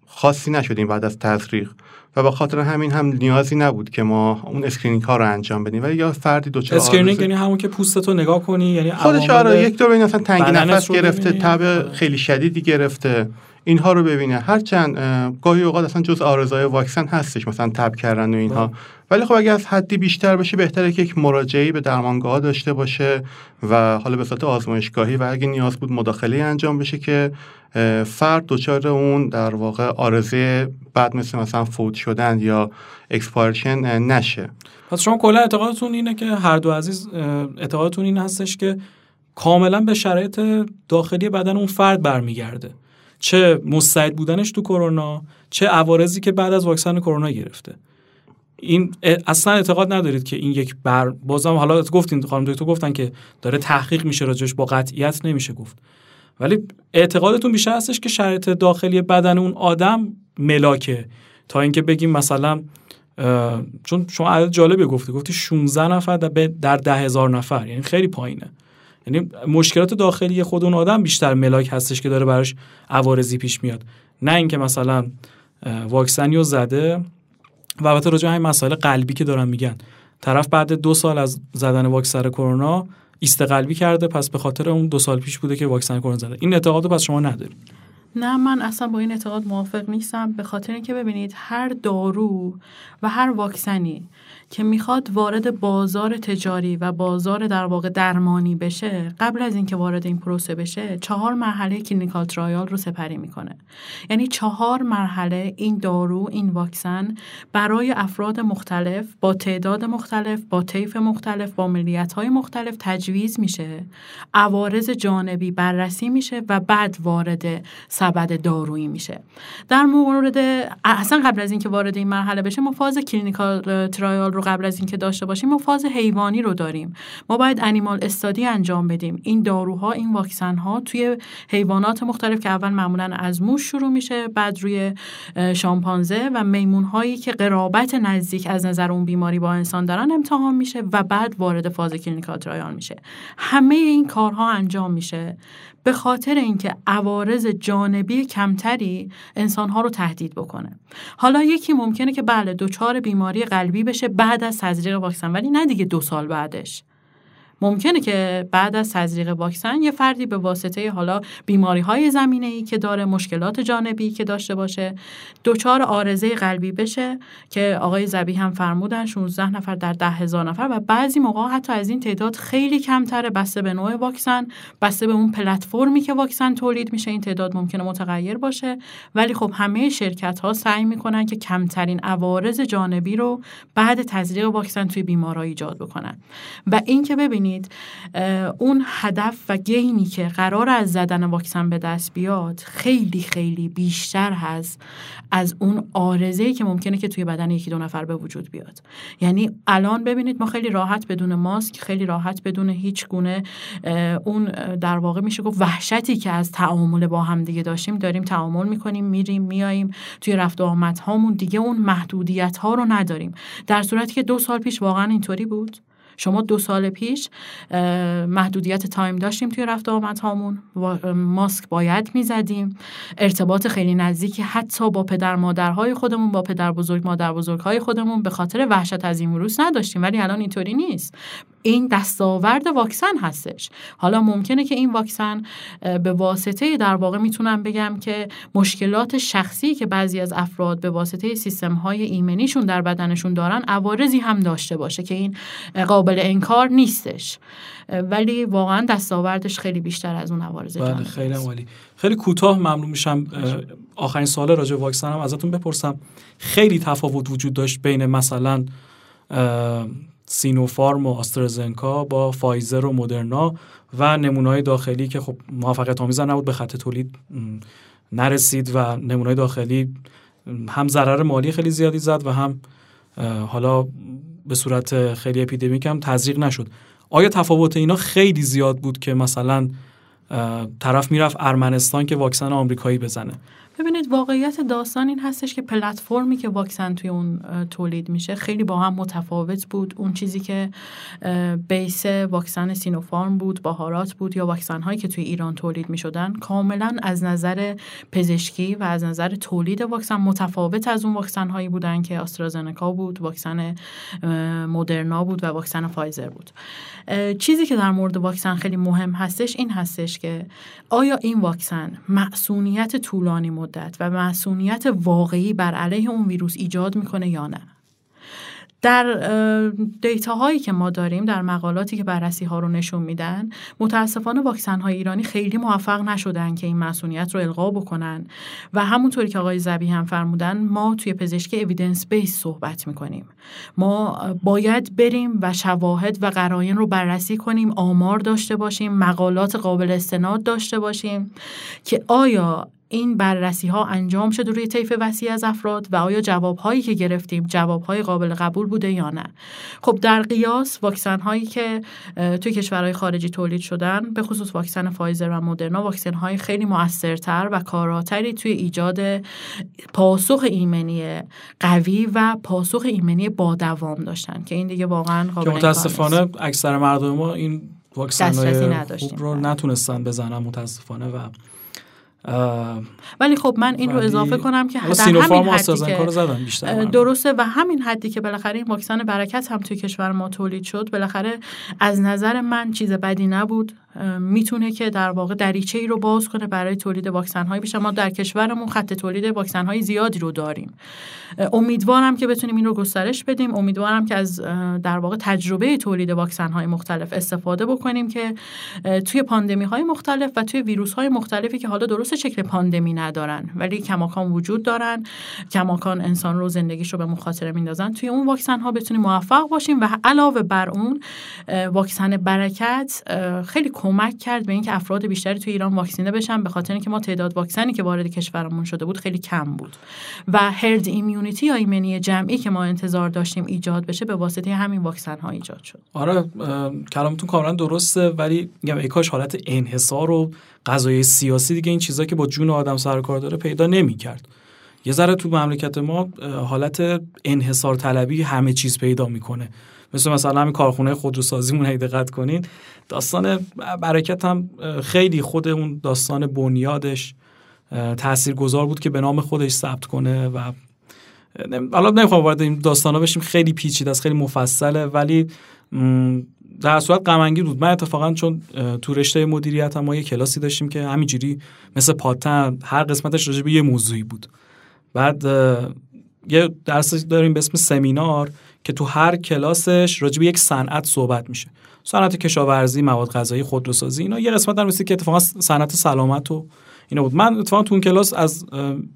S4: خاصی نشدیم بعد از تزریق. و به خاطر همین هم نیازی نبود که ما اون screening ها رو انجام بدیم. ولی یا فردی دو
S1: screening یعنی همون که پوستتو نگاه کنی یعنی
S4: خودش آره یک دور اصلا تنگی نفس گرفته تب خیلی شدیدی گرفته اینها رو ببینه. هرچند گاهی اوقات اصلا جز عارضه‌های واکسن هستش مثلا تب کردن و اینها. ولی خب اگر از حدی بیشتر بشه بهتره که یک مراجعه به درمانگاه داشته باشه و حالا به صورت آزمایشگاهی و اگه نیاز بود مداخله انجام بشه که فرد دچار اون در واقع عارضه بد مثل مثلا فوت شدن یا expiration نشه.
S1: پس شما کلا اعتقادتون اینه که هر دو عزیز اعتقادتون این هستش که کاملا به شرایط داخلی بدن اون فرد برمیگرده. چه مستعد بودنش تو کرونا چه عوارضی که بعد از واکسن کرونا گرفته. این اصلا اعتقاد ندارید که این یک بر بازم حالا گفتین خانم دکتر گفتن که داره تحقیق میشه راجش با قطعیت نمیشه گفت. ولی اعتقادتون بیشتر هستش که شرایط داخلی بدن اون آدم ملاکه. تا اینکه بگیم مثلا چون شما عدد جالبی گفتی گفتی 16 نفر در ده هزار نفر یعنی خیلی پایینه. یعنی مشکلات داخلی خود اون آدم بیشتر ملاک هستش که داره براش عوارضی پیش میاد. نه اینکه مثلا واکسنی رو زده و البته راجع همین مسائل قلبی که دارن میگن. طرف بعد دو سال از زدن واکسن کرونا ایست قلبی کرده پس به خاطر اون دو سال پیش بوده که واکسن کرونا زده. این اعتقاد پس شما ندارید؟
S3: نه من اصلا با این اعتقاد موافق نیستم. به خاطر اینکه ببینید هر دارو و هر واکسنی که می‌خواد وارد بازار تجاری و بازار در واقع درمانی بشه قبل از اینکه وارد این پروسه بشه چهار مرحله clinical trial رو سپری می‌کنه. یعنی چهار مرحله این دارو این واکسن برای افراد مختلف با تعداد مختلف با طیف مختلف با ملیت های مختلف تجویز میشه. عوارض جانبی بررسی میشه و بعد وارد سبد دارویی میشه. در مورد اصلا قبل از اینکه وارد این مرحله بشه ما فاز clinical trial رو قبل از اینکه داشته باشیم ما فاز حیوانی رو داریم. ما باید animal study انجام بدیم. این داروها این واکسن ها توی حیوانات مختلف که اول معمولا از موش شروع میشه بعد روی شامپانزه و میمون هایی که قرابت نزدیک از نظر اون بیماری با انسان دارن امتحان میشه و بعد وارد فاز clinical trial میشه. همه این کارها انجام میشه. به خاطر اینکه عوارض جانبی کمتری انسانها رو تهدید بکنه. حالا یکی ممکنه که بله دچار بیماری قلبی بشه بعد از تزریق واکسن ولی نه دیگه دو سال بعدش. ممکنه که بعد از تزریق واکسن یه فردی به واسطه حالا بیماری های زمینه ای که داره مشکلات جانبی که داشته باشه دچار آرزه قلبی بشه که آقای زبی هم فرمودن 16 نفر در ده هزار نفر و بعضی موقع حتی از این تعداد خیلی کمتره. بسته به نوع واکسن بسته به اون پلتفرمی که واکسن تولید میشه. این تعداد ممکنه متغیر باشه. ولی خب همه شرکت ها سعی می‌کنن که کمترین عوارض جانبی رو بعد تزریق واکسن توی بیمارا ایجاد بکنن. و اینکه ببینید اون هدف و گینی که قرار از زدن واکسن به دست بیاد خیلی خیلی بیشتر هست از اون آرزه که ممکنه که توی بدن یکی دو نفر به وجود بیاد. یعنی الان ببینید ما خیلی راحت بدون ماسک خیلی راحت بدون هیچ گونه اون در واقع میشه گفت وحشتی که از تعامل با هم دیگه داشتیم داریم تعامل می‌کنیم میریم میاییم توی رفت و آمد هامون دیگه اون محدودیت ها رو نداریم. در صورتی که دو سال پیش واقعا اینطوری بود؟ شما دو سال پیش محدودیت تایم داشتیم توی رفت آمد هامون ماسک باید می‌زدیم. ارتباط خیلی نزدیکی حتی با پدر مادرهای خودمون با پدر بزرگ مادر بزرگهای خودمون به خاطر وحشت از این ویروس نداشتیم. ولی الان اینطوری نیست. این دستاورد واکسن هستش. حالا ممکنه که این واکسن به واسطه در واقع می‌تونم بگم که مشکلات شخصی که بعضی از افراد به واسطه سیستم های ایمنیشون در بدنشون دارن عوارضی هم داشته باشه که این قابل انکار نیستش. ولی واقعا دستاوردش خیلی بیشتر از اون عوارض
S1: بله خیلی عالی. خیلی کوتاه ممنون میشم. آخرین سال راجع واکسن هم ازتون بپرسم. خیلی تفاوت وجود داشت بین مثلا سینوفارم و آسترازنکا با فایزر و مدرنا و نمونای داخلی که خب موفقیت آمیز نبود به خط تولید نرسید و نمونای داخلی هم ضرر مالی خیلی زیادی زد و هم حالا به صورت خیلی اپیدمیک هم تزریق نشد. آیا تفاوت اینا خیلی زیاد بود که مثلا طرف می‌رفت ارمنستان که واکسن آمریکایی بزنه؟
S3: ببینید واقعیت داستان این هستش که پلتفرمی که واکسن توی اون تولید میشه خیلی با هم متفاوت بود. اون چیزی که بیس واکسن سینوفارم بود باهارات بود یا واکسن هایی که توی ایران تولید می‌شدن کاملا از نظر پزشکی و از نظر تولید واکسن متفاوت از اون واکسن هایی بودن که آسترازنکا بود واکسن مدرنا بود و واکسن فایزر بود. چیزی که در مورد واکسن خیلی مهم هستش این هستش که آیا این واکسن معصونیت طولانی و مسئولیت واقعی بر علیه اون ویروس ایجاد می‌کنه یا نه. در دیتا هایی که ما داریم در مقالاتی که بررسی ها رو نشون میدن متاسفانه واکسن های ایرانی خیلی موفق نشدن که این مسئولیت رو القا بکنن و همونطوری که آقای زبی هم فرمودن ما توی پزشکی اویدنس بیس صحبت می‌کنیم. ما باید بریم و شواهد و قراین رو بررسی کنیم آمار داشته باشیم مقالات قابل استناد داشته باشیم که آیا این بررسی ها انجام شده روی طیف وسیع از افراد و آیا جواب هایی که گرفتیم جواب های قابل قبول بوده یا نه. خب در قیاس واکسن هایی که توی کشورهای خارجی تولید شدن به خصوص واکسن فایزر و مدرنا واکسن های خیلی موثرتر و کاراتری توی ایجاد پاسخ ایمنی قوی و پاسخ ایمنی با دوام داشتن که این دیگه واقعا قابل
S1: متاسفانه اکثر مردم ما این واکسن خوب رو نتونستن بزنن متاسفانه و
S3: ولی خب من این رو اضافه کنم که در همین حدی
S1: که
S3: درسته و همین حدی که بالاخره این واکسن برکت هم توی کشور ما تولید شد بالاخره از نظر من چیز بدی نبود. می‌تونه که در واقع دریچه ای رو باز کنه برای تولید واکسن های بیشتر ما در کشورمون خط تولید واکسن های زیادی رو داریم. امیدوارم که بتونیم این رو گسترش بدیم. امیدوارم که از در واقع تجربه تولید واکسن های مختلف استفاده بکنیم که توی پاندمی های مختلف و توی ویروس های مختلفی که حالا درست شکل پاندمی ندارن ولی کماکان وجود دارن. کماکان انسان رو زندگیش رو به مخاطره میندازن. توی اون واکسن ها بتونیم موفق باشیم و علاوه بر اون واکسن برکت خیلی کمک کرد به اینکه افراد بیشتری توی ایران واکسینه بشن به خاطر اینکه ما تعداد واکسنی که وارد کشورمون شده بود خیلی کم بود. و هرد ایمیونیتی یا ایمنی جمعی که ما انتظار داشتیم ایجاد بشه به واسطه همین واکسن ها ایجاد شد.
S1: آره کلامتون کاملا درسته ولی میگم کاش حالت انحصار و قضایای سیاسی دیگه این چیزا که با جون آدم سر کار داره پیدا نمی‌کرد. یه ذره تو مملکت ما حالت انحصار طلبی همه چیز پیدا می‌کنه. مثل مثلا همین کارخونه خودروسازیمون هی دقت کنین داستان برکت هم خیلی خود اون داستان بنیادش تاثیرگذار بود که به نام خودش ثبت کنه و حالا نمی‌خوام وارد این داستانا بشیم خیلی پیچیده است خیلی مفصله ولی در صورت غم بود. من اتفاقا چون تو رشته مدیریت هم ما یه کلاسی داشتیم که همینجوری مثل پاتن هر قسمتش راجع به یه موضوعی بود. بعد یه درس داریم به اسم سمینار که تو هر کلاسش راجع یک صنعت صحبت میشه. صنعت کشاورزی مواد غذایی خودروسازی اینا یه قسمت هم که اتفاقا صنعت سلامت و اینا بود. من اتفاقا تو اون کلاس از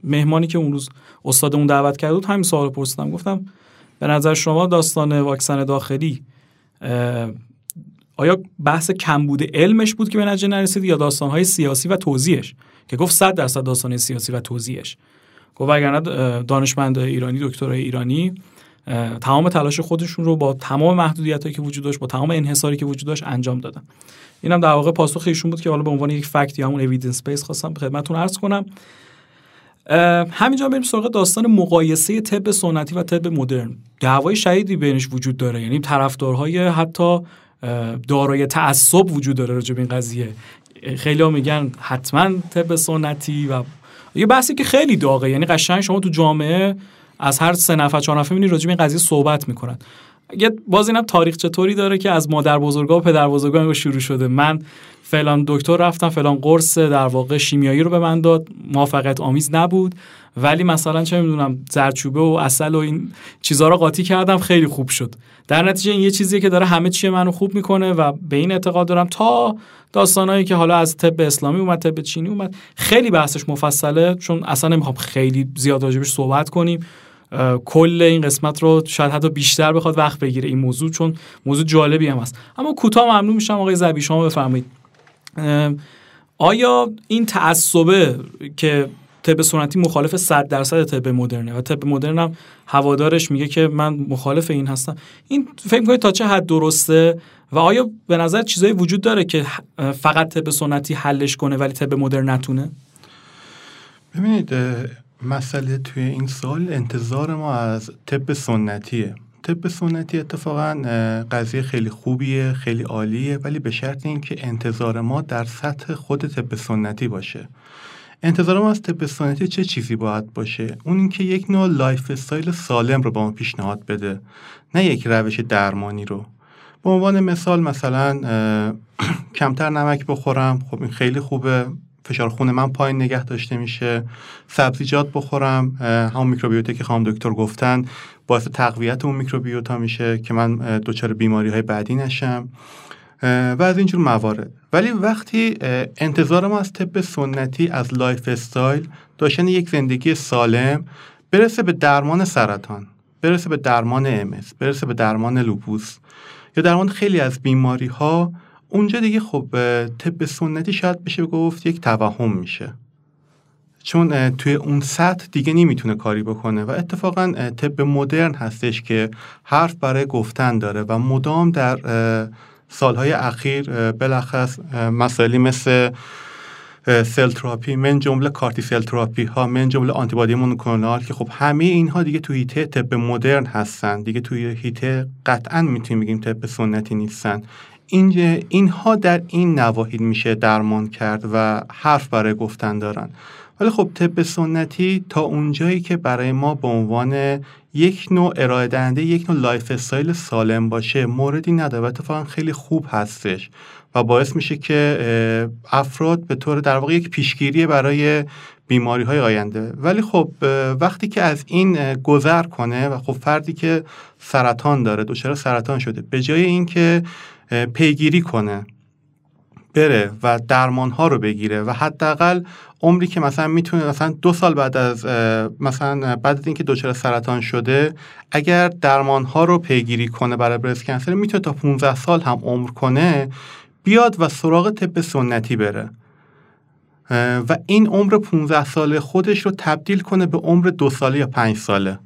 S1: مهمانی که اون روز استادمون دعوت کرده بود همین سوال پرسیدم. گفتم به نظر شما داستان واکسن داخلی آیا بحث کمبود علمش بود که به نتیجه نرسید یا داستانهای سیاسی و توضیحش که گفت 100 درصد داستان سیاسی و توضیحش گفت اگر دانشمند ایرانی دکترای ایرانی تمام تلاش خودشون رو با تمام محدودیتایی که وجود داشت با تمام انحصاری که وجود داشت انجام دادن. اینم در واقع پاسخ ایشون بود که حالا به عنوان یک فکت یا همون اوییدنس بیس خواستم خدمتتون عرض کنم. همینجا بریم سراغ داستان مقایسه طب سنتی و طب مدرن. دعوای شدیدی بینش وجود داره یعنی طرفدارهای حتی دارای تعصب وجود داره راجع به این قضیه. خیلی ها میگن حتما طب سنتی و یه بحثی که خیلی داغه. یعنی قشنگ شما تو جامعه از هر سه نفر چهار نفر می‌بینید راجع به این قضیه صحبت می‌کنن. یه باز اینم تاریخ چطوری داره که از مادر بزرگا و پدر بزرگا شروع شده. من فلان دکتر رفتم فلان قرص در واقع شیمیایی رو به من داد. موافقت آمیز نبود. ولی مثلا چه می‌دونم زرچوبه و اصل و این چیزها رو قاطی کردم خیلی خوب شد. در نتیجه این یه چیزیه که داره همه چی منو خوب می‌کنه و به این اعتقاد دارم تا داستانایی که حالا از طب اسلامی اومد طب چینی اومد. خیلی بحثش مفصله چون اصلا نمی‌خوام خیلی زیاد راجبش صحبت کنیم. کل این قسمت رو شاید حتی بیشتر بخواد وقت بگیره این موضوع چون موضوع جالبی هم هست. اما کوتاه ممنون میشم آقای زبی شما بفرمایید. آیا این تعصبه که طب سنتی مخالف 100 درصد طب مدرنه و طب مدرن هم هوادارش میگه که من مخالف این هستم این فکر کنید تا چه حد درسته؟ و آیا به نظر چیزایی وجود داره که فقط طب سنتی حلش کنه ولی طب مدرن نتونه؟
S4: ببینید مسئله توی این سال انتظار ما از طب سنتیه. طب سنتی اتفاقا قضیه خیلی خوبیه خیلی عالیه ولی به شرط اینکه انتظار ما در سطح خود طب سنتی باشه. انتظار ما از طب سنتی چه چیزی باید باشه؟ اون اینکه یک نوع lifestyle سالم رو با ما پیشنهاد بده نه یک روش درمانی رو. به عنوان مثال مثلا کمتر نمک بخورم خب این خیلی خوبه. فشار خون من پایین نگه داشته میشه. سبزیجات بخورم. همون microbiota که خانم دکتر گفتن باعث تقویت اون microbiota میشه که من دچار بیماری های بعدی نشم. و از اینجور موارد. ولی وقتی انتظار ما از طب سنتی از lifestyle داشتن یک زندگی سالم برسه به درمان سرطان برسه به درمان ام‌اس برسه به درمان لوپوس یا درمان خیلی از بیماری ها اونجا دیگه خب طب سنتی شاید بشه گفت یک توهم میشه. چون توی اون سطح دیگه نمی‌تونه کاری بکنه و اتفاقا طب مدرن هستش که حرف برای گفتن داره و مدام در سالهای اخیر بلخص مسائلی مثل سل تراپی من جمله کارتی سل تراپی ها من جمله آنتیبادی مونوکلونال که خب همه اینها دیگه توی هیته طب مدرن هستن دیگه توی هیته قطعا می‌تونیم بگیم طب سنتی نیستن. این اینها در این نواحی میشه درمان کرد و حرف برای گفتن دارن. ولی خب طب سنتی تا اونجایی که برای ما به عنوان یک نوع ارائه دهنده یک نوع lifestyle سالم باشه موردی نداره و اتفاقا خیلی خوب هستش و باعث میشه که افراد به طور در واقع یک پیشگیری برای بیماری های آینده. ولی خب وقتی که از این گذر کنه و خب فردی که سرطان داره دچار سرطان شده به جای اینکه پیگیری کنه بره و درمان ها رو بگیره و حداقل عمری که مثلا می‌تونه مثلا دو سال بعد از مثلا بعد از اینکه دچار سرطان شده اگر درمان ها رو پیگیری کنه برای برست کنسر می‌تونه تا 15 سال هم عمر کنه بیاد و سراغ طب سنتی بره. و این عمر 15 ساله خودش رو تبدیل کنه به عمر دو ساله یا پنج ساله.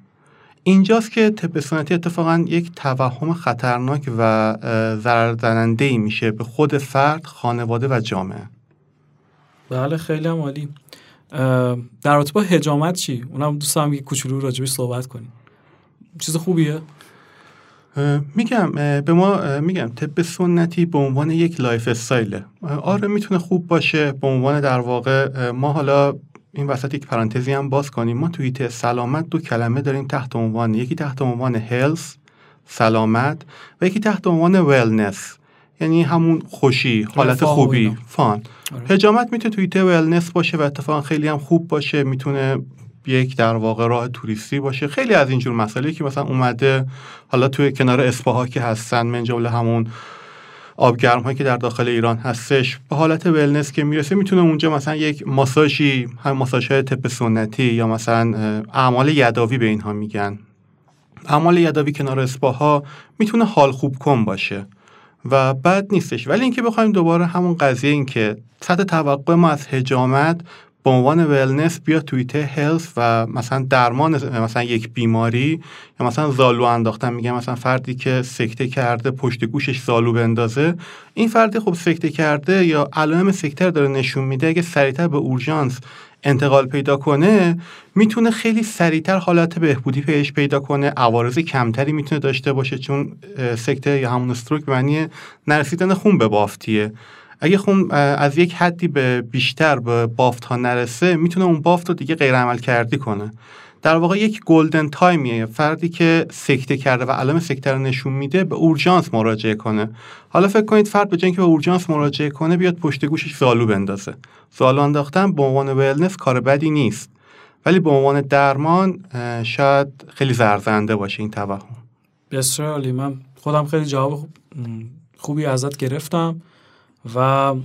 S4: اینجاست که طب سنتی اتفاقا یک توهم خطرناک و ضرر ای میشه به خود فرد، خانواده و جامعه
S1: بله خیلی هم عالی در رابطه با حجامت چی؟ اونم دوست دارم که کوچولو راجبش صحبت کنیم چیز خوبیه؟
S4: میگم به ما میگم طب سنتی به عنوان یک lifestyle ه آره می‌تونه خوب باشه به عنوان در واقع ما حالا این وسط یک پرانتزی هم باز کنیم. ما توی سلامت دو کلمه داریم تحت عنوان یکی تحت عنوان health سلامت و یکی تحت عنوان wellness یعنی همون خوشی حالت خوبی فان. آره. هجامت می‌تونه توی ولنس باشه و اتفاقا خیلی هم خوب باشه. می‌تونه یک در واقع راه توریستی باشه. خیلی از اینجور مسئله که مثلا اومده حالا توی کنار اسپاها که هستن من جمله همون آبگرم هایی که در داخل ایران هستش. به حالت ولنس که می‌رسه می‌تونه اونجا مثلا یک ماساژی هم ماساژ های تپ سنتی یا مثلا اعمال یداوی به اینها میگن. اعمال یداوی کنار اسپاها می‌تونه حال خوب کن باشه و بد نیستش. ولی اینکه بخوایم دوباره همون قضیه این که سطح توقع ما از هجامت به عنوان ولنس بیا تویته هلس و مثلا درمان مثلا یک بیماری یا مثلا زالو انداختن. میگم مثلا فردی که سکته کرده پشت گوشش زالو بندازه. این فردی خب سکته کرده یا علائم سکته داره نشون میده. اگه سریعتر به اورژانس انتقال پیدا کنه می‌تونه خیلی سریعتر حالت بهبودی پیش پیدا کنه. عوارض کمتری می‌تونه داشته باشه چون سکته یا همون استروک معنی نرسیدن خون به بافتیه. اگه خون از یک حدی به بیشتر به بافت ها نرسه می‌تونه اون بافت رو دیگه غیر عمل کردی کنه. در واقع یک گلدن تایمیه. فردی که سکته کرده و علائم سکته رو نشون میده به اورژانس مراجعه کنه. حالا فکر کنید فرد به جای که به اورژانس مراجعه کنه بیاد پشت گوشش زالو بندازه. زالو انداختن به عنوان ولنس کار بدی نیست. ولی به عنوان درمان شاید خیلی زرزنده باشه این توهم.
S1: بسیار عالی. من خودم خیلی جواب خوبی ازت گرفتم. و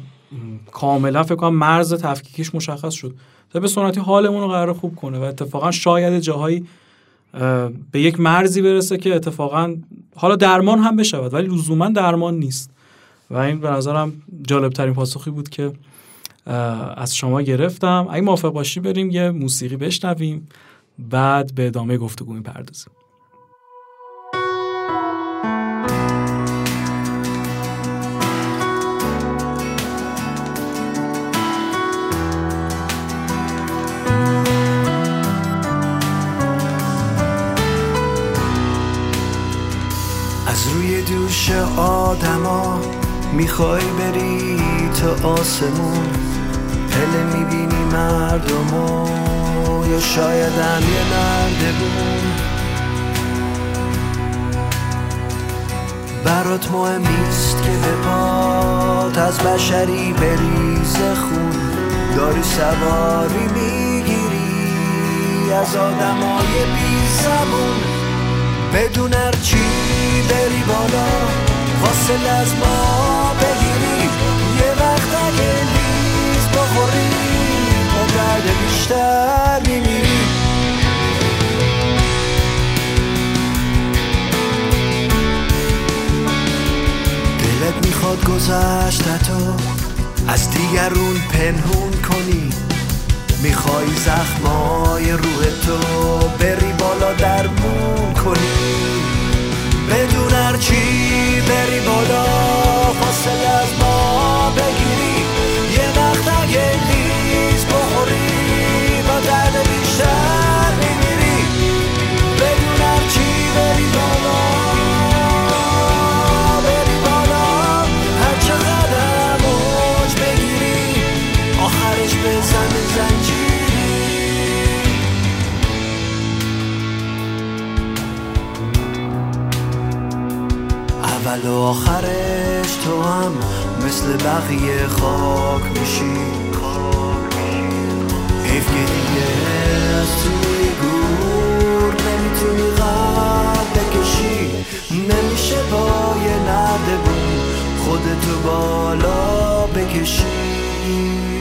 S1: کاملا فکر کنم مرز تفکیکش مشخص شد. به سنتی حالمون رو قرار خوب کنه و اتفاقا شاید جاهایی به یک مرزی برسه که اتفاقا حالا درمان هم بشود ولی لزوما درمان نیست. و این به نظرم جالب ترین پاسخی بود که از شما گرفتم. اگه موافق باشی بریم یه موسیقی بشنویم بعد به ادامه گفتگو می‌پردازیم.
S5: آدما می‌خوای بری تا آسمون؟ پله می‌بینی مردمو یا شاید هم یه نردبون برات مهمیست که به پات از بشری بریز خون. داری سواری می‌گیری از آدمای بی زبون. بدون چی بری بالا. فاصل از ما بگیری. یه وقت اگه لیز بخوری با درد بیشتر میمیری. دلت می‌خواد گذشتتو از دیگرون پنهون کنی. می‌خوای زخمای روح تو بری بالا درمون کنی. بدون هرچی بری بالا فاصله از ما بگیری و آخرش تو هم مثل بقیه خاک میشی. حیف که دیگه از توی گور نمی‌تونی قد بکشی. نمیشه با یه نردبون خودتو بالا بکشی.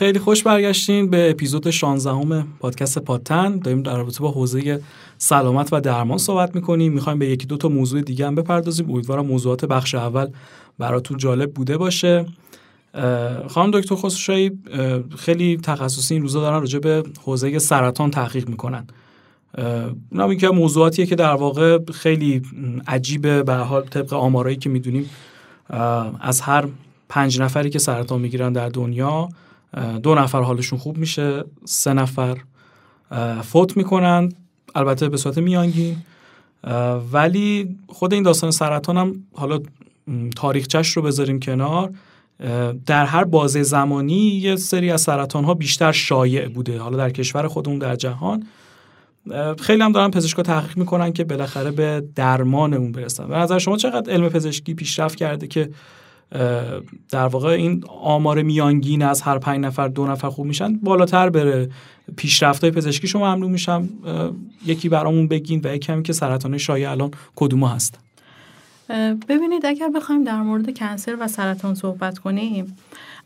S1: خیلی خوش برگشتین به اپیزود 16 همه پادکست پادتن داریم در رابطه با حوزه سلامت و درمان صحبت می‌کنیم. می‌خوایم به یکی دو تا موضوع دیگه هم بپردازیم. امیدوارم موضوعات بخش اول براتون جالب بوده باشه. خانم دکتر خسروشایی خیلی تخصصی این روزا دارن راجع به حوزه سرطان تحقیق می‌کنن. اونا که موضوعاتیه که در واقع خیلی عجیبه. به حال طبق آمارایی که می‌دونیم از هر پنج نفری که سرطان می‌گیرن در دنیا دو نفر حالشون خوب میشه سه نفر فوت می‌کنن البته به صورت میانگین. ولی خود این داستان سرطان هم حالا تاریخچش رو بذاریم کنار. در هر بازه زمانی یه سری از سرطان ها بیشتر شایع بوده حالا در کشور خودمون در جهان. خیلی هم دارن پزشکا تحقیق می‌کنن که بالاخره به درمان اون برسن. به نظر شما چقدر علم پزشکی پیشرفت کرده که در واقع این آمار میانگین از هر پنج نفر دو نفر خوب میشن بالاتر بره. پیشرفت های پزشکی شما ممنون میشم یکی برامون بگین و کمی که سرطان شایع الان کدوم هست.
S3: ببینید اگر بخوایم در مورد کنسر و سرطان صحبت کنیم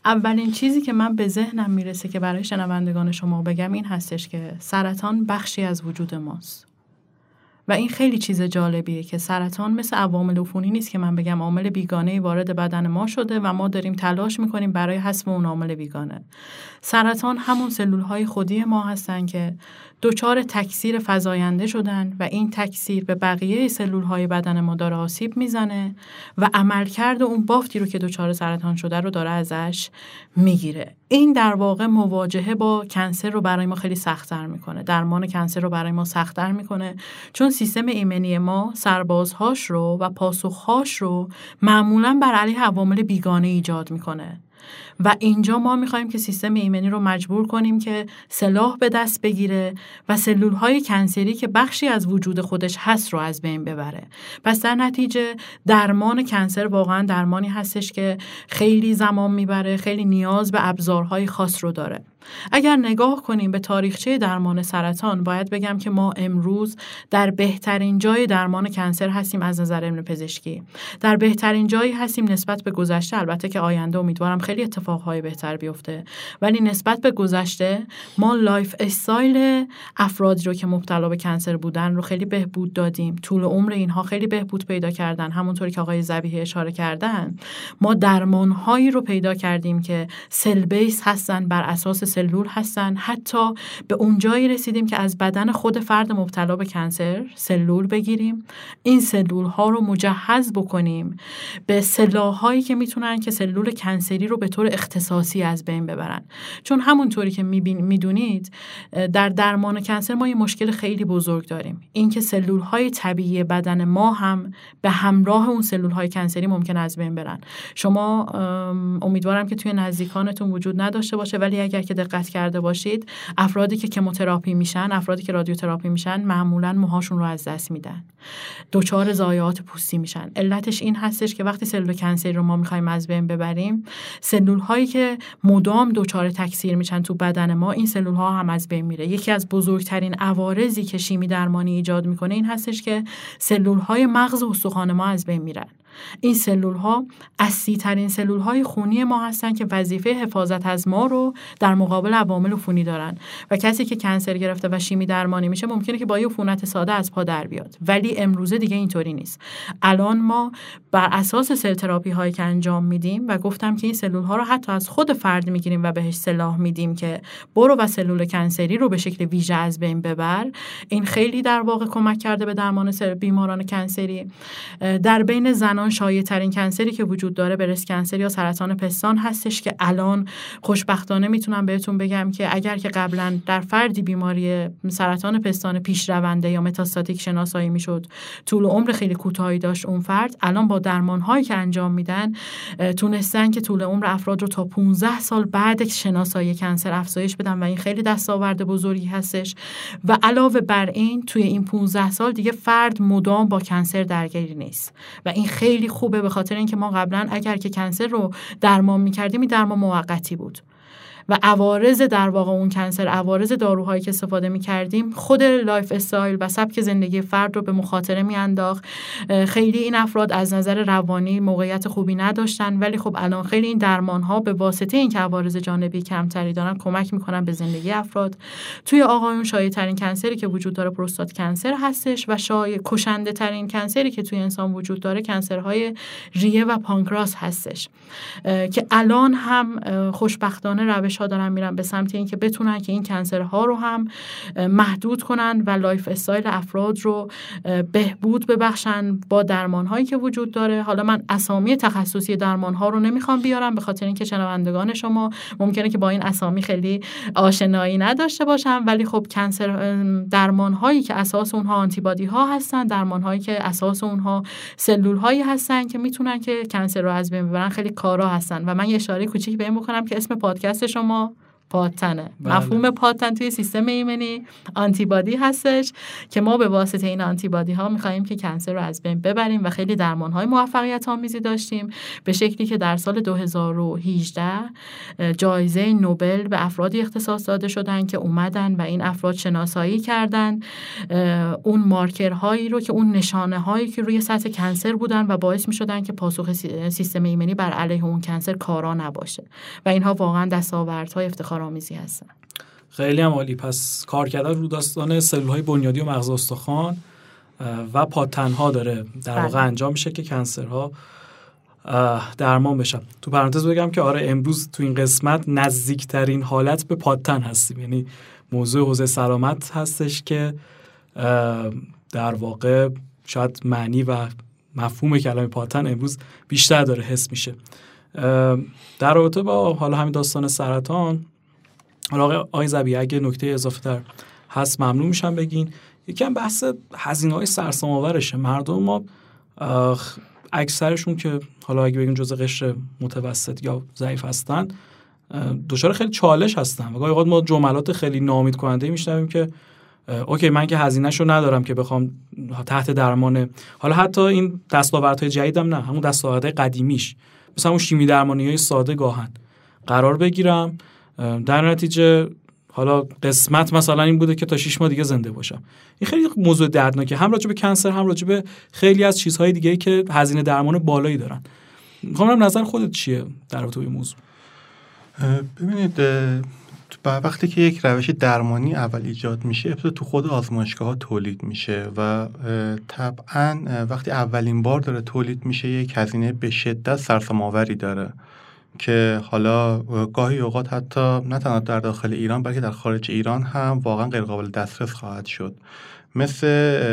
S3: اولین چیزی که من به ذهنم می‌رسه که برای شنوندگان شما بگم این هستش که سرطان بخشی از وجود ماست. و این خیلی چیز جالبیه که سرطان مثل عوامل عفونی نیست که من بگم عامل بیگانه وارد بدن ما شده و ما داریم تلاش می‌کنیم برای حذف اون عامل بیگانه. سرطان همون سلول های خودی ما هستن که دچار تکثیر فزاینده شدن و این تکثیر به بقیه سلول های بدن ما داره آسیب می‌زنه و عملکرد اون بافتی رو که دچار سرطان شده رو داره ازش می‌گیره. این در واقع مواجهه با کنسر رو برای ما خیلی سختتر می‌کنه. درمان کنسر رو برای ما سختتر می‌کنه. چون سیستم ایمنی ما سربازهاش رو و پاسخهاش رو معمولا بر علیه عوامل بیگانه ایجاد می‌کنه. و اینجا ما می‌خوایم که سیستم ایمنی رو مجبور کنیم که سلاح به دست بگیره و سلول های کنسری که بخشی از وجود خودش هست رو از بین ببره. پس در نتیجه درمان کنسر واقعا درمانی هستش که خیلی زمان می‌بره خیلی نیاز به ابزارهای خاص رو داره. اگر نگاه کنیم به تاریخچه درمان سرطان باید بگم که ما امروز در بهترین جای درمان کنسر هستیم از نظر علم پزشکی. در بهترین جایی هستیم نسبت به گذشته. البته که آینده امیدوارم خیلی اتفاقهای بهتر بیفته. ولی نسبت به گذشته ما lifestyle افرادی رو که مبتلا به cancer بودن رو خیلی بهبود دادیم. طول عمر اینها خیلی بهبود پیدا کردن. همونطوری که آقای ذبیحی اشاره کردن ما درمانهایی رو پیدا کردیم که cell base هستن بر اساس سلول هستن. حتی به اونجایی رسیدیم که از بدن خود فرد مبتلا به cancer سلول بگیریم. این سلول ها رو مجهز بکنیم به سلاحایی که می‌تونن که سلول کنسری رو به طور اختصاصی از بین ببرن. چون همونطوری که می‌دونید در درمان کنسر ما یه مشکل خیلی بزرگ داریم. اینکه سلول های طبیعی بدن ما هم به همراه اون سلول های کنسری ممکن از بین برن. شما امیدوارم که توی نزدیکانتون وجود نداشته باشه ولی اگر که دقت کرده باشید افرادی که کموتراپی میشن افرادی که رادیوتراپی میشن معمولا موهاشون رو از دست میدن. دچار ضایعات پوستی میشن. علتش این هستش که وقتی سلول کنسری رو ما می‌خوایم از بین ببریم سلول هایی که مدام دچار تکثیر میشن تو بدن ما این سلول ها هم از بین میره. یکی از بزرگترین عوارضی که شیمی درمانی ایجاد می‌کنه این هستش که سلول های مغز و استخوان ما از بین میرن. این سلول ها اصلی ترین سلول های خونی ما هستن که وظیفه حفاظت از ما رو در مقابل عوامل عفونی دارن. و کسی که کنسر گرفته و شیمی درمانی میشه ممکنه که با یه عفونت ساده از پا در بیاد. ولی امروزه دیگه اینطوری نیست. الان ما بر اساس سل تراپی هایی که انجام میدیم و گفتم که این سلول ها رو حتی از خود فرد می‌گیریم و بهش سلاح میدیم که برو و سلول کنسری رو به شکل ویژه از بین ببر. این خیلی در واقع کمک کرده به درمان بیماران کنسری. در بین زنان الان شایع ترین کنسری که وجود داره برس کنسر یا سرطان پستان هستش که الان خوشبختانه می‌تونم بهتون بگم که اگر که قبلا در فردی بیماری سرطان پستان پیش رونده یا متاستاتیک شناسایی می‌شد طول عمر خیلی کوتاهی داشت اون فرد الان با درمان هایی که انجام میدن تونستن که طول عمر افراد رو تا 15 سال بعد شناسایی cancer افزایش بدن و این خیلی دستاورد بزرگی هستش. و علاوه بر این توی این 15 سال دیگه فرد مدام با cancer درگیر نیست. و این خیلی خوبه به خاطر اینکه ما قبلا اگر که cancer رو درمان می‌کردیم این درمان موقتی بود. و عوارض در واقع اون cancer عوارض داروهایی که استفاده می کردیم خود lifestyle و سبک زندگی فرد رو به مخاطره میانداخت. خیلی این افراد از نظر روانی موقعیت خوبی نداشتن ولی خب الان خیلی این درمان ها به واسطه اینکه عوارض جانبی کمتری دارن کمک می‌کنن به زندگی افراد. توی آقایون شایع ترین کنسری که وجود داره پروستات کنسر هستش و شایع کشنده ترین کنسری که توی انسان وجود داره کنسرهای ریه و پانکراس هستش. که الان هم خوشبختانه روش ها دارن میرن به سمت اینکه بتونن که این کنسرها رو هم محدود کنن و lifestyle افراد رو بهبود ببخشن با درمان هایی که وجود داره. حالا من اسامی تخصصی درمان ها رو نمی‌خوام بیارم به خاطر اینکه شنوندگان شما ممکنه که با این اسامی خیلی آشنایی نداشته باشن ولی خب cancer درمان هایی که اساس اونها antibody ها هستن درمان هایی که اساس اونها سلول هایی هستن که می‌تونن که cancer رو از بین ببرن خیلی کارا هستن. و من یه اشاره کوچیک به این بکنم که اسم پادکست شما شما پاتنه. بله. مفهوم پاتن توی سیستم ایمنی آنتیبادی هستش که ما به واسطه این آنتیبادی ها میخواییم که کنسر رو از بین ببریم و خیلی درمان های موفقیت آمیزی داشتیم. به شکلی که در سال 2018 جایزه نوبل به افرادی اختصاص داده شدن که اومدن و این افراد شناسایی کردن. اون مارکرهایی رو که اون نشانه هایی که روی سطح کنسر بودن و باعث می‌شدن که پاسخ سیستم ایمنی بر علیه اون کنسر کارا نباشه. و اینها واقعا دستاوردهای افتخار کارآموزی هستن.
S1: خیلی هم عالی. پس کار کردن رو داستان سلول های بنیادی و مغز استخوان و پاتنها داره. در واقع بله. انجام میشه که کنسرها درمان بشن. تو پرانتز بگم که آره امروز تو این قسمت نزدیکترین حالت به پاتن هستیم. یعنی موضوع حوزه سلامت هستش که در واقع شاید معنی و مفهوم کلمه پاتن امروز بیشتر داره حس میشه. در رابطه با حالا همین داستان سرطان حالا آقای زبی اگه نکته اضافه تر هست ممنون میشم بگین. یکم بحث هزینه های سرسام آورشه مردم ما اکثرشون که حالا اگه بگیم جزء قشر متوسط یا ضعیف هستن دچار خیلی چالش هستن. و گاهی ما جملات خیلی نامید کننده میشنویم که اوکی من که هزینهشو ندارم که بخوام تحت درمان حالا حتی این دستاوردهای جدیدم نه همون دستاوردهای قدیمیش. مثلا اون شیمی درمانی های ساده گاهن. قرار بگیرم. در نتیجه حالا قسمت مثلا این بوده که تا 6 ماه دیگه زنده باشم. این خیلی موضوع دردناکه. هم راجع به کنسر هم راجع به خیلی از چیزهای دیگه که هزینه درمان بالایی دارن. می‌خوام نظر خودت چیه در رابطه با موضوع؟
S4: ببینید وقتی که یک روش درمانی اول ایجاد میشه ابتدا تو خود آزمایشگاه ها تولید میشه و طبعا وقتی اولین بار داره تولید میشه یک هزینه به شدت سرسام‌آوری داره. که حالا گاهی اوقات حتی نه تنها در داخل ایران بلکه در خارج ایران هم واقعا غیر قابل دسترس خواهد شد. مثل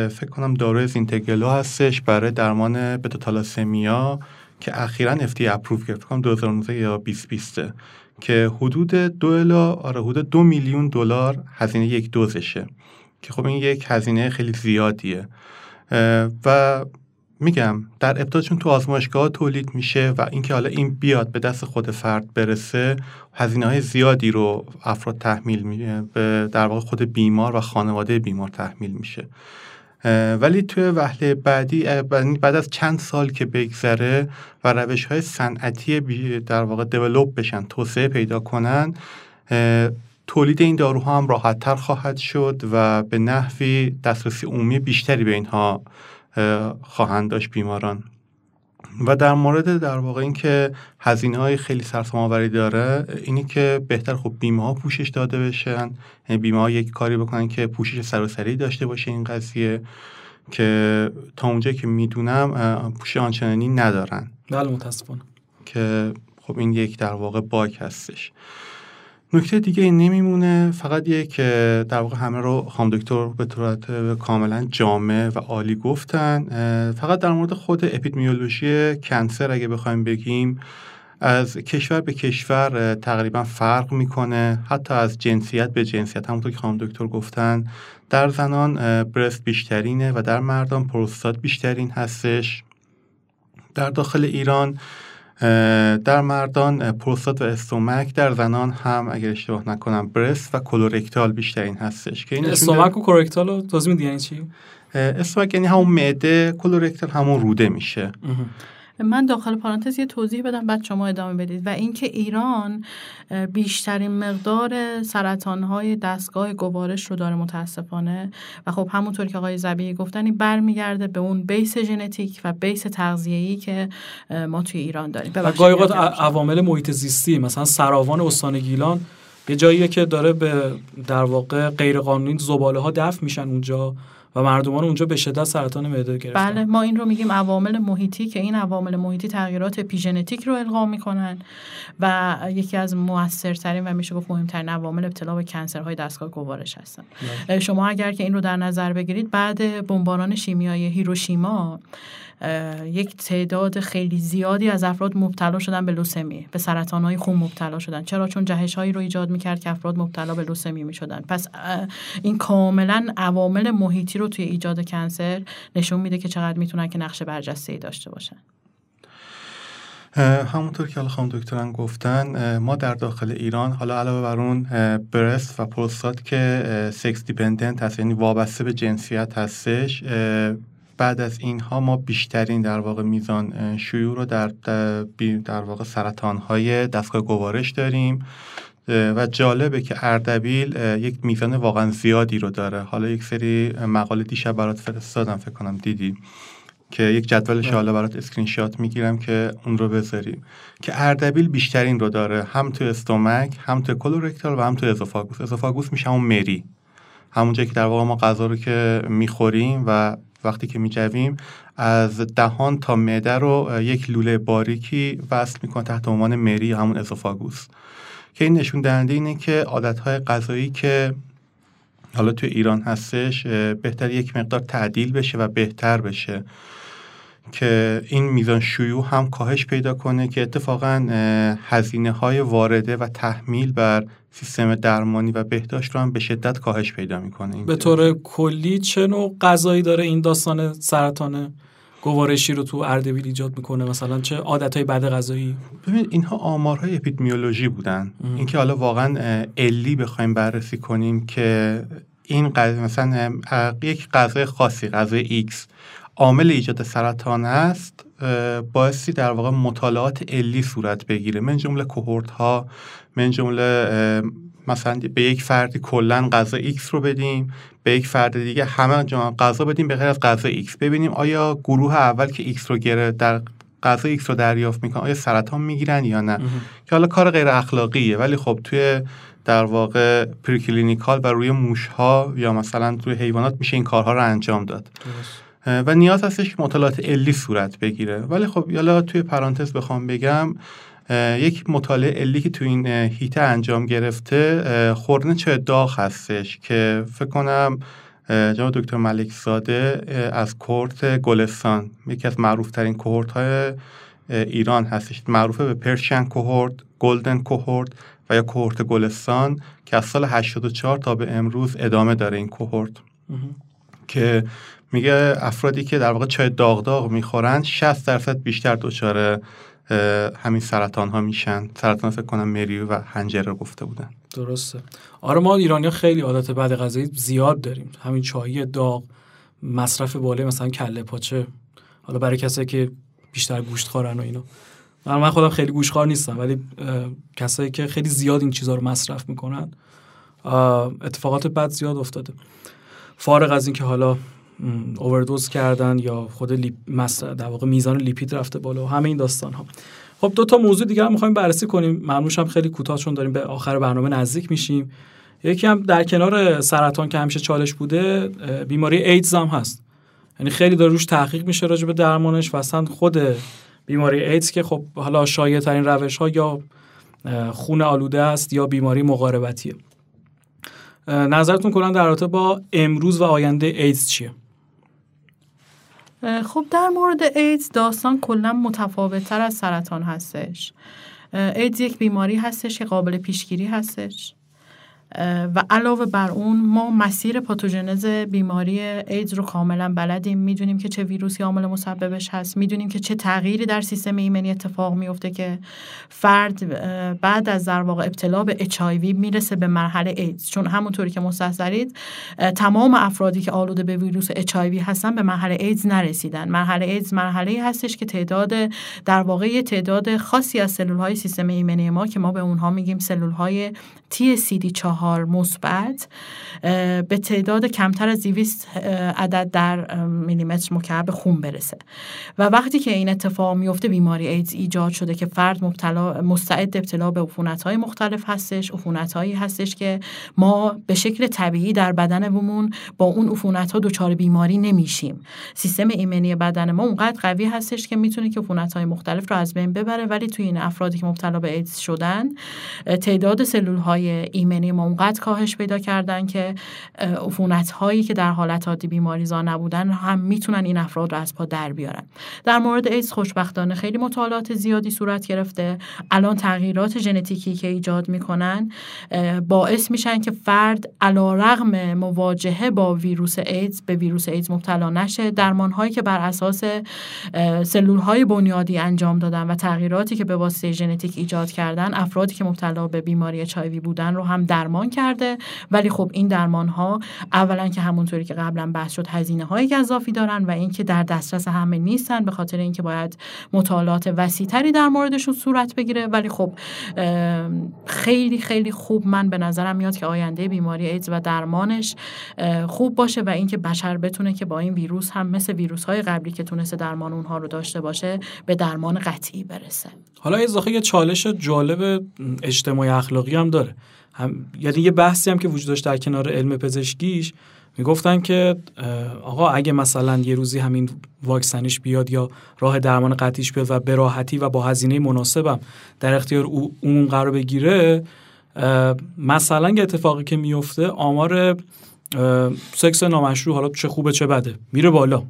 S4: فکر کنم داروی زینتگلو هستش برای درمان بتاتالاسمیا که اخیرا افتی اپروف کرد کنم 2019 یا 2020 که حدود دو الا آره حدود دو میلیون دلار هزینه یک دوزشه که خب این یک هزینه خیلی زیادیه. و میگم در ابتدا چون تو آزمایشگاه تولید میشه و اینکه حالا این بیاد به دست خود فرد برسه هزینه های زیادی رو افراد تحمیل میشه به در واقع خود بیمار و خانواده بیمار تحمیل میشه. ولی توی وهله بعدی بعد از چند سال که بگذره و روش های صنعتی در واقع دیولوب بشن توسعه پیدا کنن تولید این داروها هم راحتتر خواهد شد و به نحوی دسترسی عمومی بیشتری به اینها خواهند داشت بیماران. و در مورد در واقع اینکه هزینه های خیلی سرسام داره اینی که بهتر خب بیمه ها پوشش داده بشن. یعنی بیمه ها یک کاری بکنن که پوشش سراسری داشته باشه این قضیه که تا اونجا که می‌دونم پوشش آنچنانی ندارن.
S1: بله متاسفانه.
S4: که خب این یک در واقع باک هستش. نکته دیگه این نمیمونه فقط یک در واقع همه رو خام دکتر به صورت کاملا جامع و عالی گفتن. فقط در مورد خود اپیدمیولوژی کنسر اگه بخوایم بگیم از کشور به کشور تقریبا فرق می‌کنه. حتی از جنسیت به جنسیت همونطور که خانم دکتر گفتن در زنان breast بیشترینه و در مردان پروستات بیشترین هستش. در داخل ایران در مردان پروستات و stomach در زنان هم اگر اشتباه نکنم breast و colorectal بیشترین هستش.
S1: که این stomach و colorectal رو توضیح میدی یعنی چی؟
S4: stomach یعنی همون معده colorectal همون روده میشه.
S3: من داخل پارانتز یه توضیح بدم بعد شما ادامه بدید. و اینکه ایران بیشترین مقدار سرطانهای دستگاه گوارش رو داره متاسفانه. و خب همونطور که آقای زبی گفتن این برمیگرده به اون بیس ژنتیک و بیس تغذیه‌ای که ما توی ایران داریم.
S1: و گاهی عوامل محیط زیستی مثلا سراوان استان گیلان یه جاییه که داره به در واقع غیرقانونی زباله ها دفع میشن اونجا. و مردمان اونجا به شدت سرطان معده گرفتن
S3: بله ما این رو میگیم عوامل محیطی که این عوامل محیطی تغییرات اپیژنتیک رو القا می‌کنن و یکی از موثرترین و میشه گفت مهمترین عوامل ابتلا به کنسرهای دستگاه گوارش هستن بله. شما اگر که این رو در نظر بگیرید بعد بمباران شیمیایی هیروشیما یک تعداد خیلی زیادی از افراد مبتلا شدن به لوسمی به سرطان های خون مبتلا شدن. چرا؟ چون جهش هایی رو ایجاد می‌کرد که افراد مبتلا به لوسمی می‌شدن. پس این کاملا عوامل محیطی رو توی ایجاد کنسر نشون میده که چقدر می‌تونن که نقش برجسته ای داشته باشن.
S4: همونطور که خانم دکتران گفتن ما در داخل ایران حالا علاوه بر اون برست و پروستات که سکس دیپندنت هست یعنی وابسته به جنسیت هستش بعد از اینها ما بیشترین در واقع میزان شیوع رو در در واقع سرطان های دستگاه گوارش داریم. و جالبه که اردبیل یک میزان واقعا زیادی رو داره. حالا یک سری مقاله دیشب برات فرستادم فکر کنم دیدی که یک جدولش بله. حالا برات اسکرین شات می‌گیرم که اون رو بذاریم. که اردبیل بیشترین رو داره. هم تو stomach هم تو colorectal و هم تو esophagus esophagus میشه همون مری. همونجا که در واقع ما غذا رو که می‌خوریم و وقتی که میجویم از دهان تا معده رو یک لوله باریکی وصل می‌کنه تحت عنوان مری همون esophagus که این نشون دهنده اینه که عادتهای غذایی که حالا تو ایران هستش بهتر یک مقدار تعدیل بشه و بهتر بشه. که این میزان شیوع هم کاهش پیدا کنه که اتفاقا هزینه های وارده و تحمیل بر سیستم درمانی و بهداشت رو هم به شدت کاهش پیدا می‌کنه
S1: به طور کلی چه نوع غذایی داره این داستان سرطان گوارشی رو تو اردبیل ایجاد می‌کنه؟ مثلا چه عادتهای بد غذایی؟
S4: ببین اینها آمارهای اپیدمیولوژی بودن. اینکه حالا واقعا علی بخوایم بررسی کنیم که این غذا مثلا یک غذای خاصی غذای X عامل ایجاد سرطان است. بایستی در واقع مطالعات علی صورت بگیره. من جمله cohort ها من جمله مثلا به یک فردی کلا غذا X رو بدیم به یک فرد دیگه همه غذا بدیم به غیر از غذا X ببینیم آیا گروه اول که X رو گرفت در غذا X رو دریافت می‌کنن آیا سرطان می‌گیرن یا نه؟ که حالا کار غیر اخلاقیه ولی خب توی در واقع preclinical و روی موش ها یا مثلا توی حیوانات میشه این کارها رو انجام داد. و نیاز هستش که مطالعات علی صورت بگیره. ولی خب حالا توی پرانتز بخوام بگم یک مطالعه علی که تو این حیطه انجام گرفته خوردن چای داغ هستش که فکر کنم جناب دکتر ملک زاده از cohort گلستان یکی از معروف ترین cohort های ایران هستش. معروفه به Persian cohort golden cohort و یا کوهورت گلستان که از سال 84 تا به امروز ادامه داره این کوهورت که میگه افرادی که در واقع چای داغ داغ می‌خورن 60 درصد بیشتر دچار همین سرطان ها میشن. سرطان فکر کنم مریو و هنجره گفته بودن.
S1: درسته. آره ما ایرانی خیلی عادت بعد غذایی زیاد داریم. همین چای داغ مصرف بالای مثلا کله پاچه. حالا برای کسایی که بیشتر گوشت خورن و اینا. من خودم خیلی گوشخوار نیستم ولی کسایی که خیلی زیاد این چیزها رو مصرف می‌کنن اتفاقات بد زیاد افتاده. فارغ از اینکه حالا اووردوز کردن یا خود لیپ در واقع میزان لیپید رفته بالا و همه این داستان ها خب دو تا موضوع دیگه هم می‌خوایم بررسی کنیم. ممنوش هم خیلی کوتاه چون داریم به آخر برنامه نزدیک میشیم. یکی هم در کنار سرطان که همیشه چالش بوده بیماری ایدز هم هست. یعنی خیلی داره روش تحقیق میشه راجع به درمانش و اصلا خود بیماری ایدز که خب حالا شایع ترین روش ها یا خون آلوده است یا بیماری مقاربتیه. نظرتون کلا در رابطه با امروز و آینده ایدز چیه؟
S3: خب در مورد ایدز داستان کلا متفاوت تر از سرطان هستش. ایدز یک بیماری هستش که قابل پیشگیری هستش. و علاوه بر اون ما مسیر پاتوژنز بیماری ایدز رو کاملا بلدیم. می‌دونیم که چه ویروسی عامل مسببش هست. می‌دونیم که چه تغییری در سیستم ایمنی اتفاق میفته که فرد بعد از در واقع ابتلا به اچ می‌رسه به مرحله ایدز. چون همونطوری که مستحضرید تمام افرادی که آلوده به ویروس اچ هستن به مرحله ایدز نرسیدن. مرحله ایدز مرحله هستش که تعداد در واقع تعداد خاصی از سلول های سیستم ایمنی ما که ما به اونها میگیم سلول های TCD4 چهار مثبت به تعداد کمتر از 200 عدد در میلیمتر مکعب خون برسه. و وقتی که این اتفاق میفته بیماری ایدز ایجاد شده که فرد مبتلا مستعد ابتلا به های مختلف هستش هایی هستش که ما به شکل طبیعی در بدنمون با اون عفونت ها دچار بیماری نمیشیم. سیستم ایمنی بدن ما اونقدر قوی هستش که می‌تونه که های مختلف رو از بین ببره ولی توی این افرادی که مبتلا به ایدز شدن تعداد سلول های ایمنی ما اونقدر کاهش پیدا کردن که عفونت هایی که در حالت عادی بیماریزا نبودن هم می‌تونن این افراد رو از پا در بیارن. در مورد ایدز خوشبختانه خیلی مطالعات زیادی صورت گرفته. الان تغییرات ژنتیکی که ایجاد می‌کنن باعث میشن که فرد رغم مواجهه با ویروس ایدز به ویروس ایدز مبتلا نشه. درمان هایی که بر اساس سلول های بنیادی انجام دادن و تغییراتی که به واسطه ژنتیک ایجاد کردن افرادی که مبتلا به بیماری چایوی بودن رو هم درمان کرده. ولی خب این درمان ها اولا که همونطوری که قبلا بحث شد هزینه های گذافی دارن و اینکه در دسترس همه نیستن به خاطر اینکه باید مطالعات وسیعتری در موردشون صورت بگیره. ولی خب خیلی خیلی خوب من به نظرم میاد که آینده بیماری ایدز و درمانش خوب باشه و اینکه بشر بتونه که با این ویروس هم مثل ویروس های قبلی که تونسته درمان اونها رو داشته باشه به درمان قطعی برسه.
S1: حالا یه چالش جالب اجتماعی اخلاقی هم داره. هم یعنی یه بحثی هم که وجود داشت در کنار علم پزشکیش می‌گفتن که آقا اگه مثلا یه روزی همین واکسنش بیاد یا راه درمان قطعیش بیاد و به راحتی و با هزینه مناسبم در اختیار اون قرار بگیره مثلا یه اتفاقی که میفته آمار سکس نامشروع حالا چه خوبه چه بده میره بالا.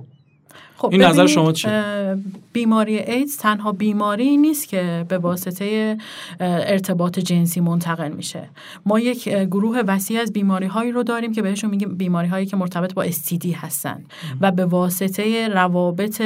S3: خب این نظر شما چیه؟ بیماری ایدز تنها بیماری نیست که به واسطه ارتباط جنسی منتقل میشه. ما یک گروه وسیع از بیماری هایی رو داریم که بهشون میگیم بیماری هایی که مرتبط با استیدی هستن و به واسطه روابط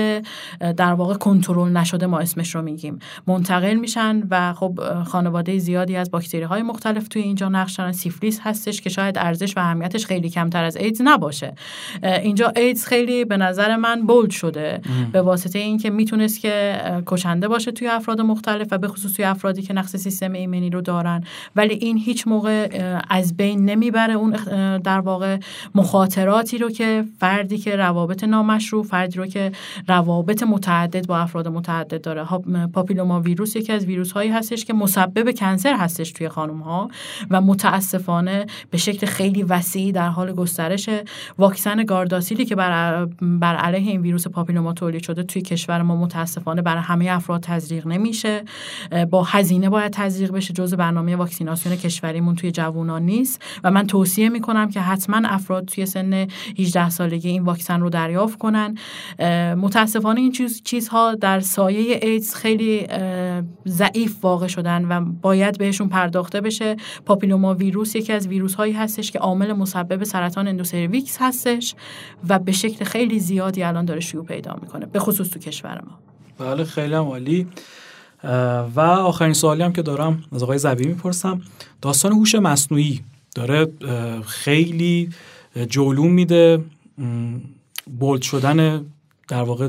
S3: در واقع کنترل نشده ما اسمش رو میگیم. منتقل میشن و خب خانواده زیادی از باکتری های مختلف توی اینجا نقش دارن. سیفلیس هستش که شاید ارزش و اهمیتش خیلی کمتر از ایدز نباشه. اینجا ایدز خیلی به نظر من بولد شده. به واسطه اینکه می‌تونست که کشنده باشه توی افراد مختلف و به خصوص توی افرادی که نقص سیستم ایمنی رو دارن. ولی این هیچ موقع از بین نمی‌بره اون در واقع مخاطراتی رو که فردی که روابط نامشروع فردی رو که روابط متعدد با افراد متعدد داره. پاپیلوما ویروس یکی از ویروس هایی هستش که مسبب کنسر هستش توی خانم ها و متاسفانه به شکل خیلی وسیعی در حال گسترش واکسن گارداسیلی که بر, بر علیه این ویروس پاپیلوما تولید شده توی کشور ما متاسفانه برای همه افراد تزریق نمیشه. با هزینه باید تزریق بشه جزء برنامه واکسیناسیون کشوریمون توی جوانان نیست. و من توصیه می‌کنم که حتما افراد توی سن 18 سالگی این واکسن رو دریافت کنن. متاسفانه این چیز چیزها در سایه ایدز خیلی ضعیف واقع شدن و باید بهشون پرداخته بشه. papillomavirus یکی از ویروس هایی هستش که عامل مسبب سرطان endocervix هستش و به شکل خیلی زیادی الان داره شیوع پیدا می‌کنه به خصوص تو کشور ما.
S1: بله خیلی عالی. و آخرین سوالی هم که دارم از آقای ذبیحی می‌پرسم. داستان هوش مصنوعی داره خیلی جولون میده. bold شدن در واقع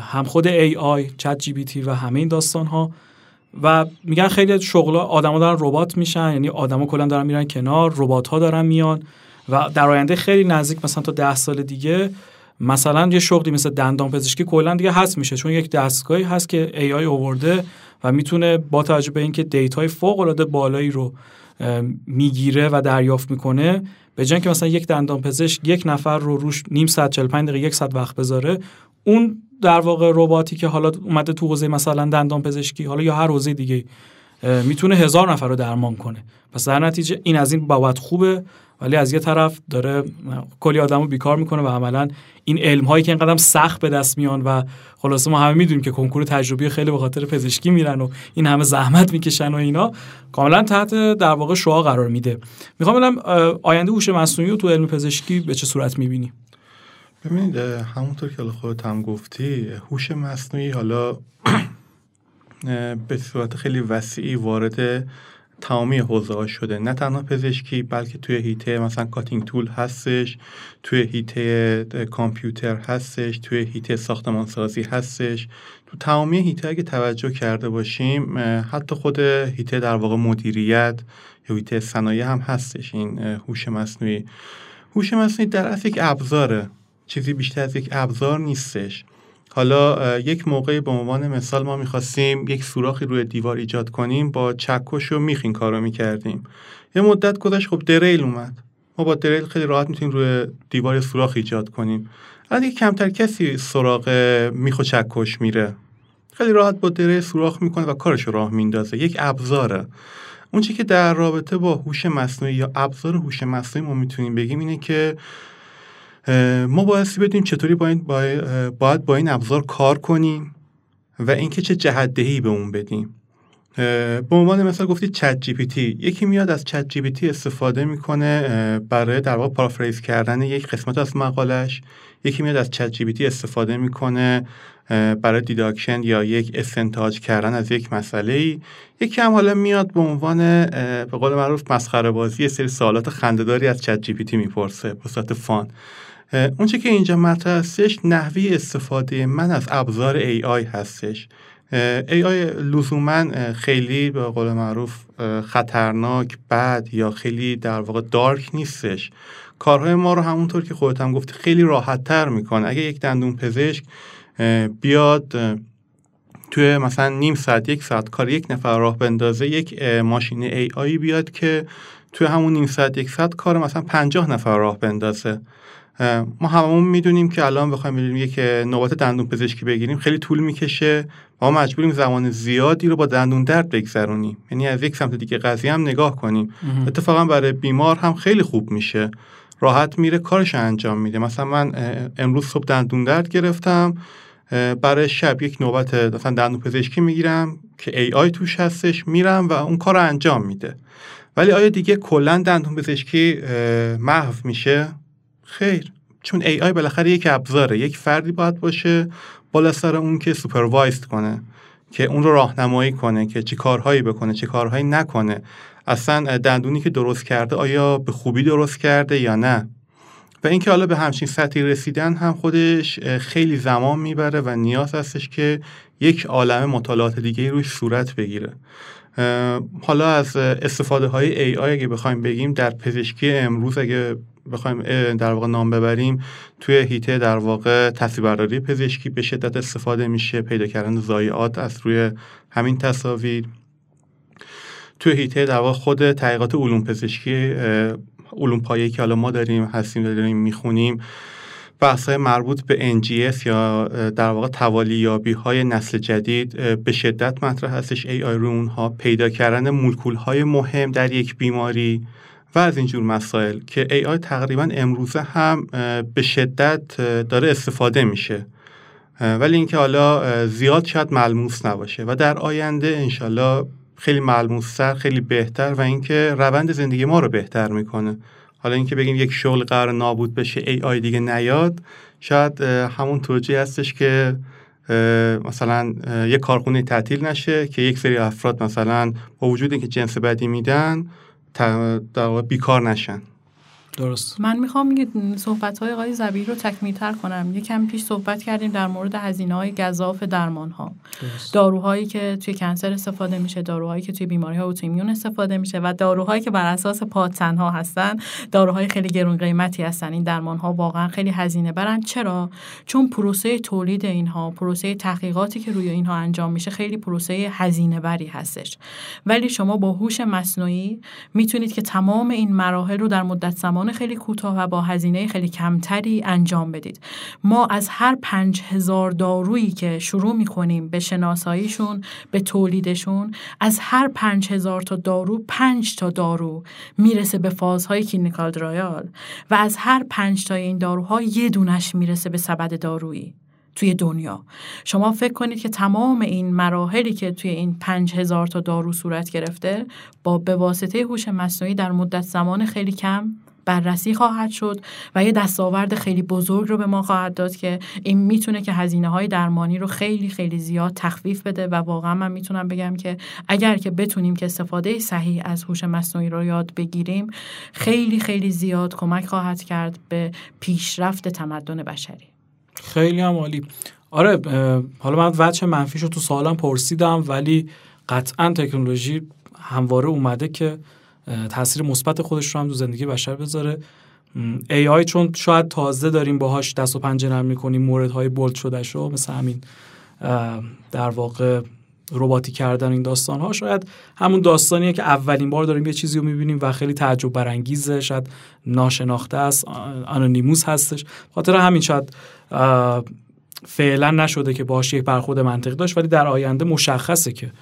S1: هم خود ای آی چت جی بی تی و همه این داستان ها و میگن خیلی شغل آدما دارن ربات میشن یعنی آدما کلا دارن میرن کنار ربات ها دارن میان. و در آینده خیلی نزدیک مثلا تا ده سال دیگه مثلا یه شغلی مثل دندان پزشکی کلا دیگه هست میشه چون یک دستگاهی هست که AI آورده و می‌تونه با توجه به اینکه data ی فوق العاده بالایی رو می‌گیره و دریافت می‌کنه به جای که مثلا یک دندان پزشک یک نفر رو روش نیم ساعت 45 دقیقه یک ساعت وقت بذاره اون در واقع رباتی که حالا اومده تو حوزه مثلا دندان پزشکی حالا یا هر حوزه دیگه می‌تونه هزار نفر رو درمان کنه. پس در نتیجه این از این بابت خوبه. ولی از یه طرف داره کلی آدم رو بیکار می‌کنه و عملا این علم هایی که اینقدر سخت به دست میان و خلاصه ما همه می‌دونیم که کنکور تجربی خیلی به خاطر پزشکی میرن و این همه زحمت می‌کشن و اینا کاملا تحت در واقع شعا قرار میده. می‌خوام ببینم آینده هوش مصنوعی رو تو علم پزشکی به چه صورت می‌بینی؟
S4: ببینید همونطور که خودت هم گفتی هوش مصنوعی حالا به صورت خیلی وسیعی وارد تمامی حوزه ها شده. نه تنها پزشکی بلکه توی هیته مثلا کاتینگ تول هستش توی هیته کامپیوتر هستش توی هیته ساختمانسازی هستش. تو تمامی هیته اگه توجه کرده باشیم حتی خود هیته در واقع مدیریت یا هیته صنایع هم هستش. این هوش مصنوعی. هوش مصنوعی در اصل یک ابزاره. چیزی بیشتر از یک ابزار نیستش. حالا یک موقعی به عنوان مثال ما می‌خواستیم یک سوراخی روی دیوار ایجاد کنیم با چکش و میخ این کارو می‌کردیم. یه مدت گذشت خب دریل اومد. ما با دریل خیلی راحت می‌تونیم روی دیوار سوراخ ایجاد کنیم. الان دیگه کمتر کسی سراغ میخ و چکش میره. خیلی راحت با دریل سوراخ می‌کنه و کارش راه میندازه. یک ابزاره. اون چی که در رابطه با هوش مصنوعی یا ابزار هوش مصنوعی ما می‌تونیم بگیم اینه که ما بایستی بدونیم چطوری باید, باید با این ابزار کار کنیم و اینکه چه جهت دهی به اون بدیم. به عنوان مثال گفتید چت جی پی تی. یکی میاد از چت جی پی تی استفاده می‌کنه برای در واقع پارافریز کردن یک قسمت از مقالش. یکی میاد از ChatGPT استفاده می‌کنه برای deduction یا یک استنتاج کردن از یک مسئله ای یکی هم حالا میاد به عنوان به قول معروف مسخره بازی یه سری سوالات خندهداری از ChatGPT می‌پرسه به صورت fun. اونچه که اینجا مطرح هستش نحوه استفاده من از ابزار AI هستش. AI لزوما خیلی به قول معروف خطرناک بد یا خیلی در واقع dark نیستش. کارهای ما رو همونطور که خودت هم گفتی خیلی راحت تر می‌کنه. اگه یک دندون پزشک بیاد توی مثلا نیم ساعت یک ساعت کار یک نفر راه بندازه یک ماشین ای آی بیاد که توی همون نیم ساعت یک ساعت کار مثلا پنجاه نفر راه بندازه. ما هممون می‌دونیم که الان بخوایم بریم یک نوبت دندون پزشکی بگیریم خیلی طول می‌کشه ما مجبوریم زمان زیادی رو با دندون درد بگذرونیم. یعنی از یک سمت دیگه قضیه هم نگاه کنیم. اتفاقا برای بیمار هم خیلی خوب میشه. راحت میره کارش انجام میده. مثلا من امروز صبح دندون درد گرفتم برای شب یک نوبت مثلا دندون پزشکی می‌گیرم که AI توش هستش میرم و اون کار رو انجام میده. ولی آیا دیگه کلا دندون پزشکی محو میشه؟ خیر. چون AI بالاخره یک ابزاره یک فردی باید باشه بالا سر اون که supervise کنه که اون رو راهنمایی کنه که چه کارهایی بکنه چه کارهایی نکنه. اصلا دندونی که درست کرده آیا به خوبی درست کرده یا نه؟ و اینکه حالا به همچین سطحی رسیدن هم خودش خیلی زمان می‌بره و نیاز هستش که یک عالم مطالعات دیگه روش صورت بگیره. حالا از استفاده های ای آی اگه بخوایم بگیم در پزشکی امروز اگه بخوایم در واقع نام ببریم توی هیته در واقع تصویربرداری پزشکی به شدت استفاده میشه پیدا کردن ضایعات از روی همین تصاویر. توی هیته در واقع خود تحقیقات علوم پزشکی علوم پایه‌ای که حالا ما داریم هستیم داریم می‌خونیم بحث مربوط به NGS یا در واقع توالیابی های نسل جدید به شدت مطرح هستش. آی رو اونها پیدا کردن مولکول های مهم در یک بیماری. و از اینجور مسائل که آی تقریبا امروزه هم به شدت داره استفاده میشه. ولی اینکه حالا زیاد شاید ملموس نباشه. و در آینده انشالله خیلی ملموستر خیلی بهتر و اینکه روند زندگی ما رو بهتر می‌کنه. حالا اینکه بگیم یک شغل قرار نابود بشه آی دیگه نیاد شاید همون توجیه هستش که مثلا یک کارخونه تعطیل نشه که یک سری افراد مثلا با وجود اینکه جنس بدی میدن در بیکار نشن.
S1: درست.
S3: من می‌خوام صحبت های آقای زبیر رو تر کنم. یکم پیش صحبت کردیم در مورد هزینه های گذاف درمان ها داروهایی که توی کنسر استفاده میشه داروهایی که توی بیماری های اوتومیون استفاده میشه و داروهایی که بر اساس پادتن ها هستن داروهای خیلی گرون قیمتی هستن. این درمان ها واقعا خیلی هزینه برن. چرا؟ چون پروسه تولید اینها پروسه تحقیقاتی که روی اینها انجام میشه خیلی پروسه هزینه بری هستش. ولی شما با هوش مصنوعی می‌تونید که تمام این مراحل رو در مدت زمان زمان خیلی کوتاه و با هزینه خیلی کمتری انجام بدید. ما از هر پنج هزار دارویی که شروع می‌کنیم به شناساییشون به تولیدشون از هر پنج هزار تا دارو پنج تا دارو می‌رسه به فازهای clinical trial و از هر پنج تا این داروها یه دونش می‌رسه به سبد دارویی توی دنیا. شما فکر کنید که تمام این مراحلی که توی این پنج هزار تا دارو صورت گرفته با به واسطه هوش مصنوعی در مدت زمان خیلی کم بررسی خواهد شد و یه دستاورد خیلی بزرگ رو به ما خواهد داد که این می‌تونه که هزینه های درمانی رو خیلی خیلی زیاد تخفیف بده و واقعا من می‌تونم بگم که اگر که بتونیم که استفاده صحیح از هوش مصنوعی رو یاد بگیریم خیلی خیلی زیاد کمک خواهد کرد به پیشرفت تمدن بشری.
S1: خیلی هم عالی. آره حالا من وجه منفیش رو تو سالم پرسیدم ولی قطعا تکنولوژی همواره اومده که تاثیر مثبت خودش رو هم تو زندگی بشر بذاره. AI چون شاید تازه داریم باهاش دست و پنجه نرم می‌کنیم موردهای بولد شدهش رو مثل همین در واقع رباتی کردن این داستان ها شاید همون داستانیه که اولین بار داریم یه چیزی رو می‌بینیم و خیلی تعجب برانگیزه شاید ناشناخته است آنونیموس هستش. خاطر همین شاید فعلا نشده که باهاش یک برخورد منطقی داشت ولی در آینده مشخصه که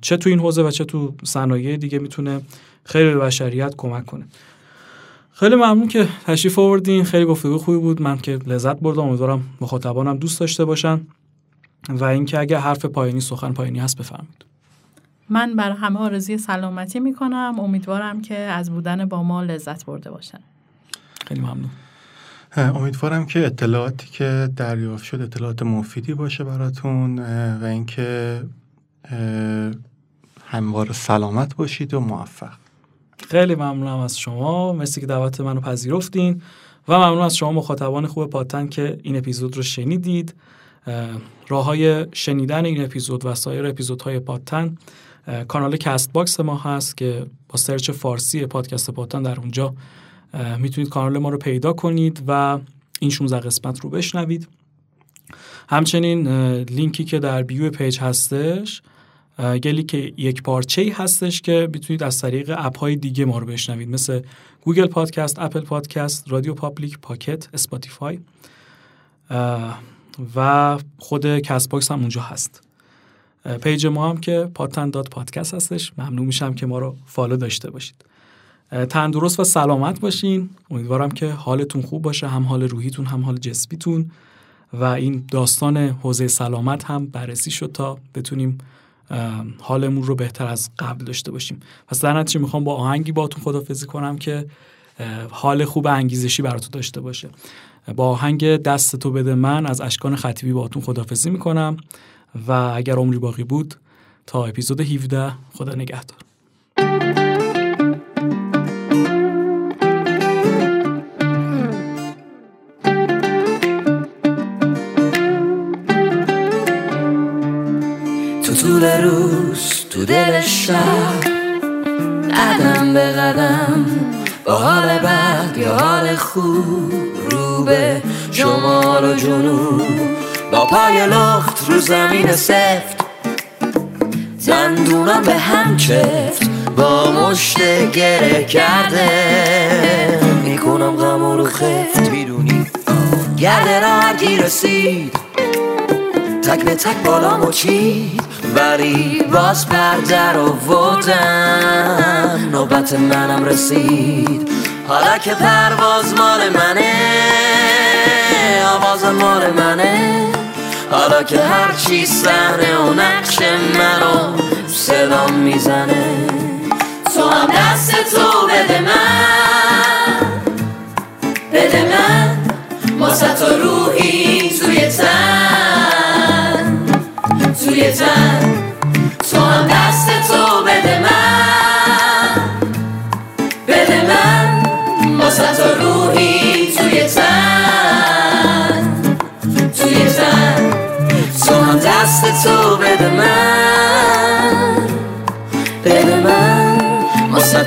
S1: چه تو این حوزه و چه تو صنایع دیگه می‌تونه خیلی به بشریت کمک کنه. خیلی ممنون که تشریف آوردین. خیلی گفتگو خوبی بود. من که لذت بردم. امیدوارم مخاطبانم دوست داشته باشن. و اینکه اگه حرف پایانی سخن پایانی هست بفهمید
S3: من بر همه آرزوی سلامتی می‌کنم. امیدوارم که از بودن با ما لذت برده باشن.
S1: خیلی ممنون.
S4: امیدوارم که اطلاعاتی که دریافت شد اطلاعات مفیدی باشه براتون و اینکه همواره سلامت باشید و موفق.
S1: خیلی ممنونم از شما. مرسی که دعوت منو پذیرفتین و ممنون از شما مخاطبان خوب پادتن که این اپیزود رو شنیدید. راه های شنیدن این اپیزود و سایر اپیزودهای پادتن کانال Castbox ما هست که با search فارسی پادکست پادتن در اونجا می‌تونید کانال ما رو پیدا کنید و این 16 قسمت رو بشنوید. همچنین لینکی که در bio page هستش گلی که یک پارچه هستش که می‌تونید از طریق app های دیگه ما رو بشنوید. مثل Google Podcast، Apple Podcast، Radio Public، Pocket، Spotify. و خود Castbox هم اونجا هست. page ما هم که پادتن dot podcast هستش. ممنون میشم که ما رو follow داشته باشید. تندرست و سلامت باشین. امیدوارم که حالتون خوب باشه. هم حال روحیتون هم حال جسمیتون. و این داستان حوزه سلامت هم بررسی شد تا بتونیم حالمون رو بهتر از قبل داشته باشیم. پس در نتیجه می‌خوام با آهنگی باتون خدافزی کنم که حال خوب انگیزشی براتون داشته باشه. با آهنگ دست تو بده من از اشکان خطیبی باتون خدافزی می‌کنم و اگر عمری باقی بود تا اپیزود 17 خدا نگهدار.
S6: طول روز تو دل شب. قدم به قدم با حال بد یا حال خوب رو به شمال و جنوب. با پای لخت رو زمین سفت. دندونم به هم چفت با مشت گره کرده. می‌کنم غم رو خفت. می‌دونی؟ گرده را رسید. تک به تک بالا چید. ولی باز بردر آوردم نوبت منم رسید. حالا که پرواز مال منه آواز مال منه. حالا که هرچی صحنه و نقش منو صدام می‌زنه. تو هم دست تو بده من. بده من. واسه تو روحی توی تن. توی تن. تو هم دست تو بده من. بده من تو روحی توی تن. توی تن. تو هم دست تو بده من. بده من واسه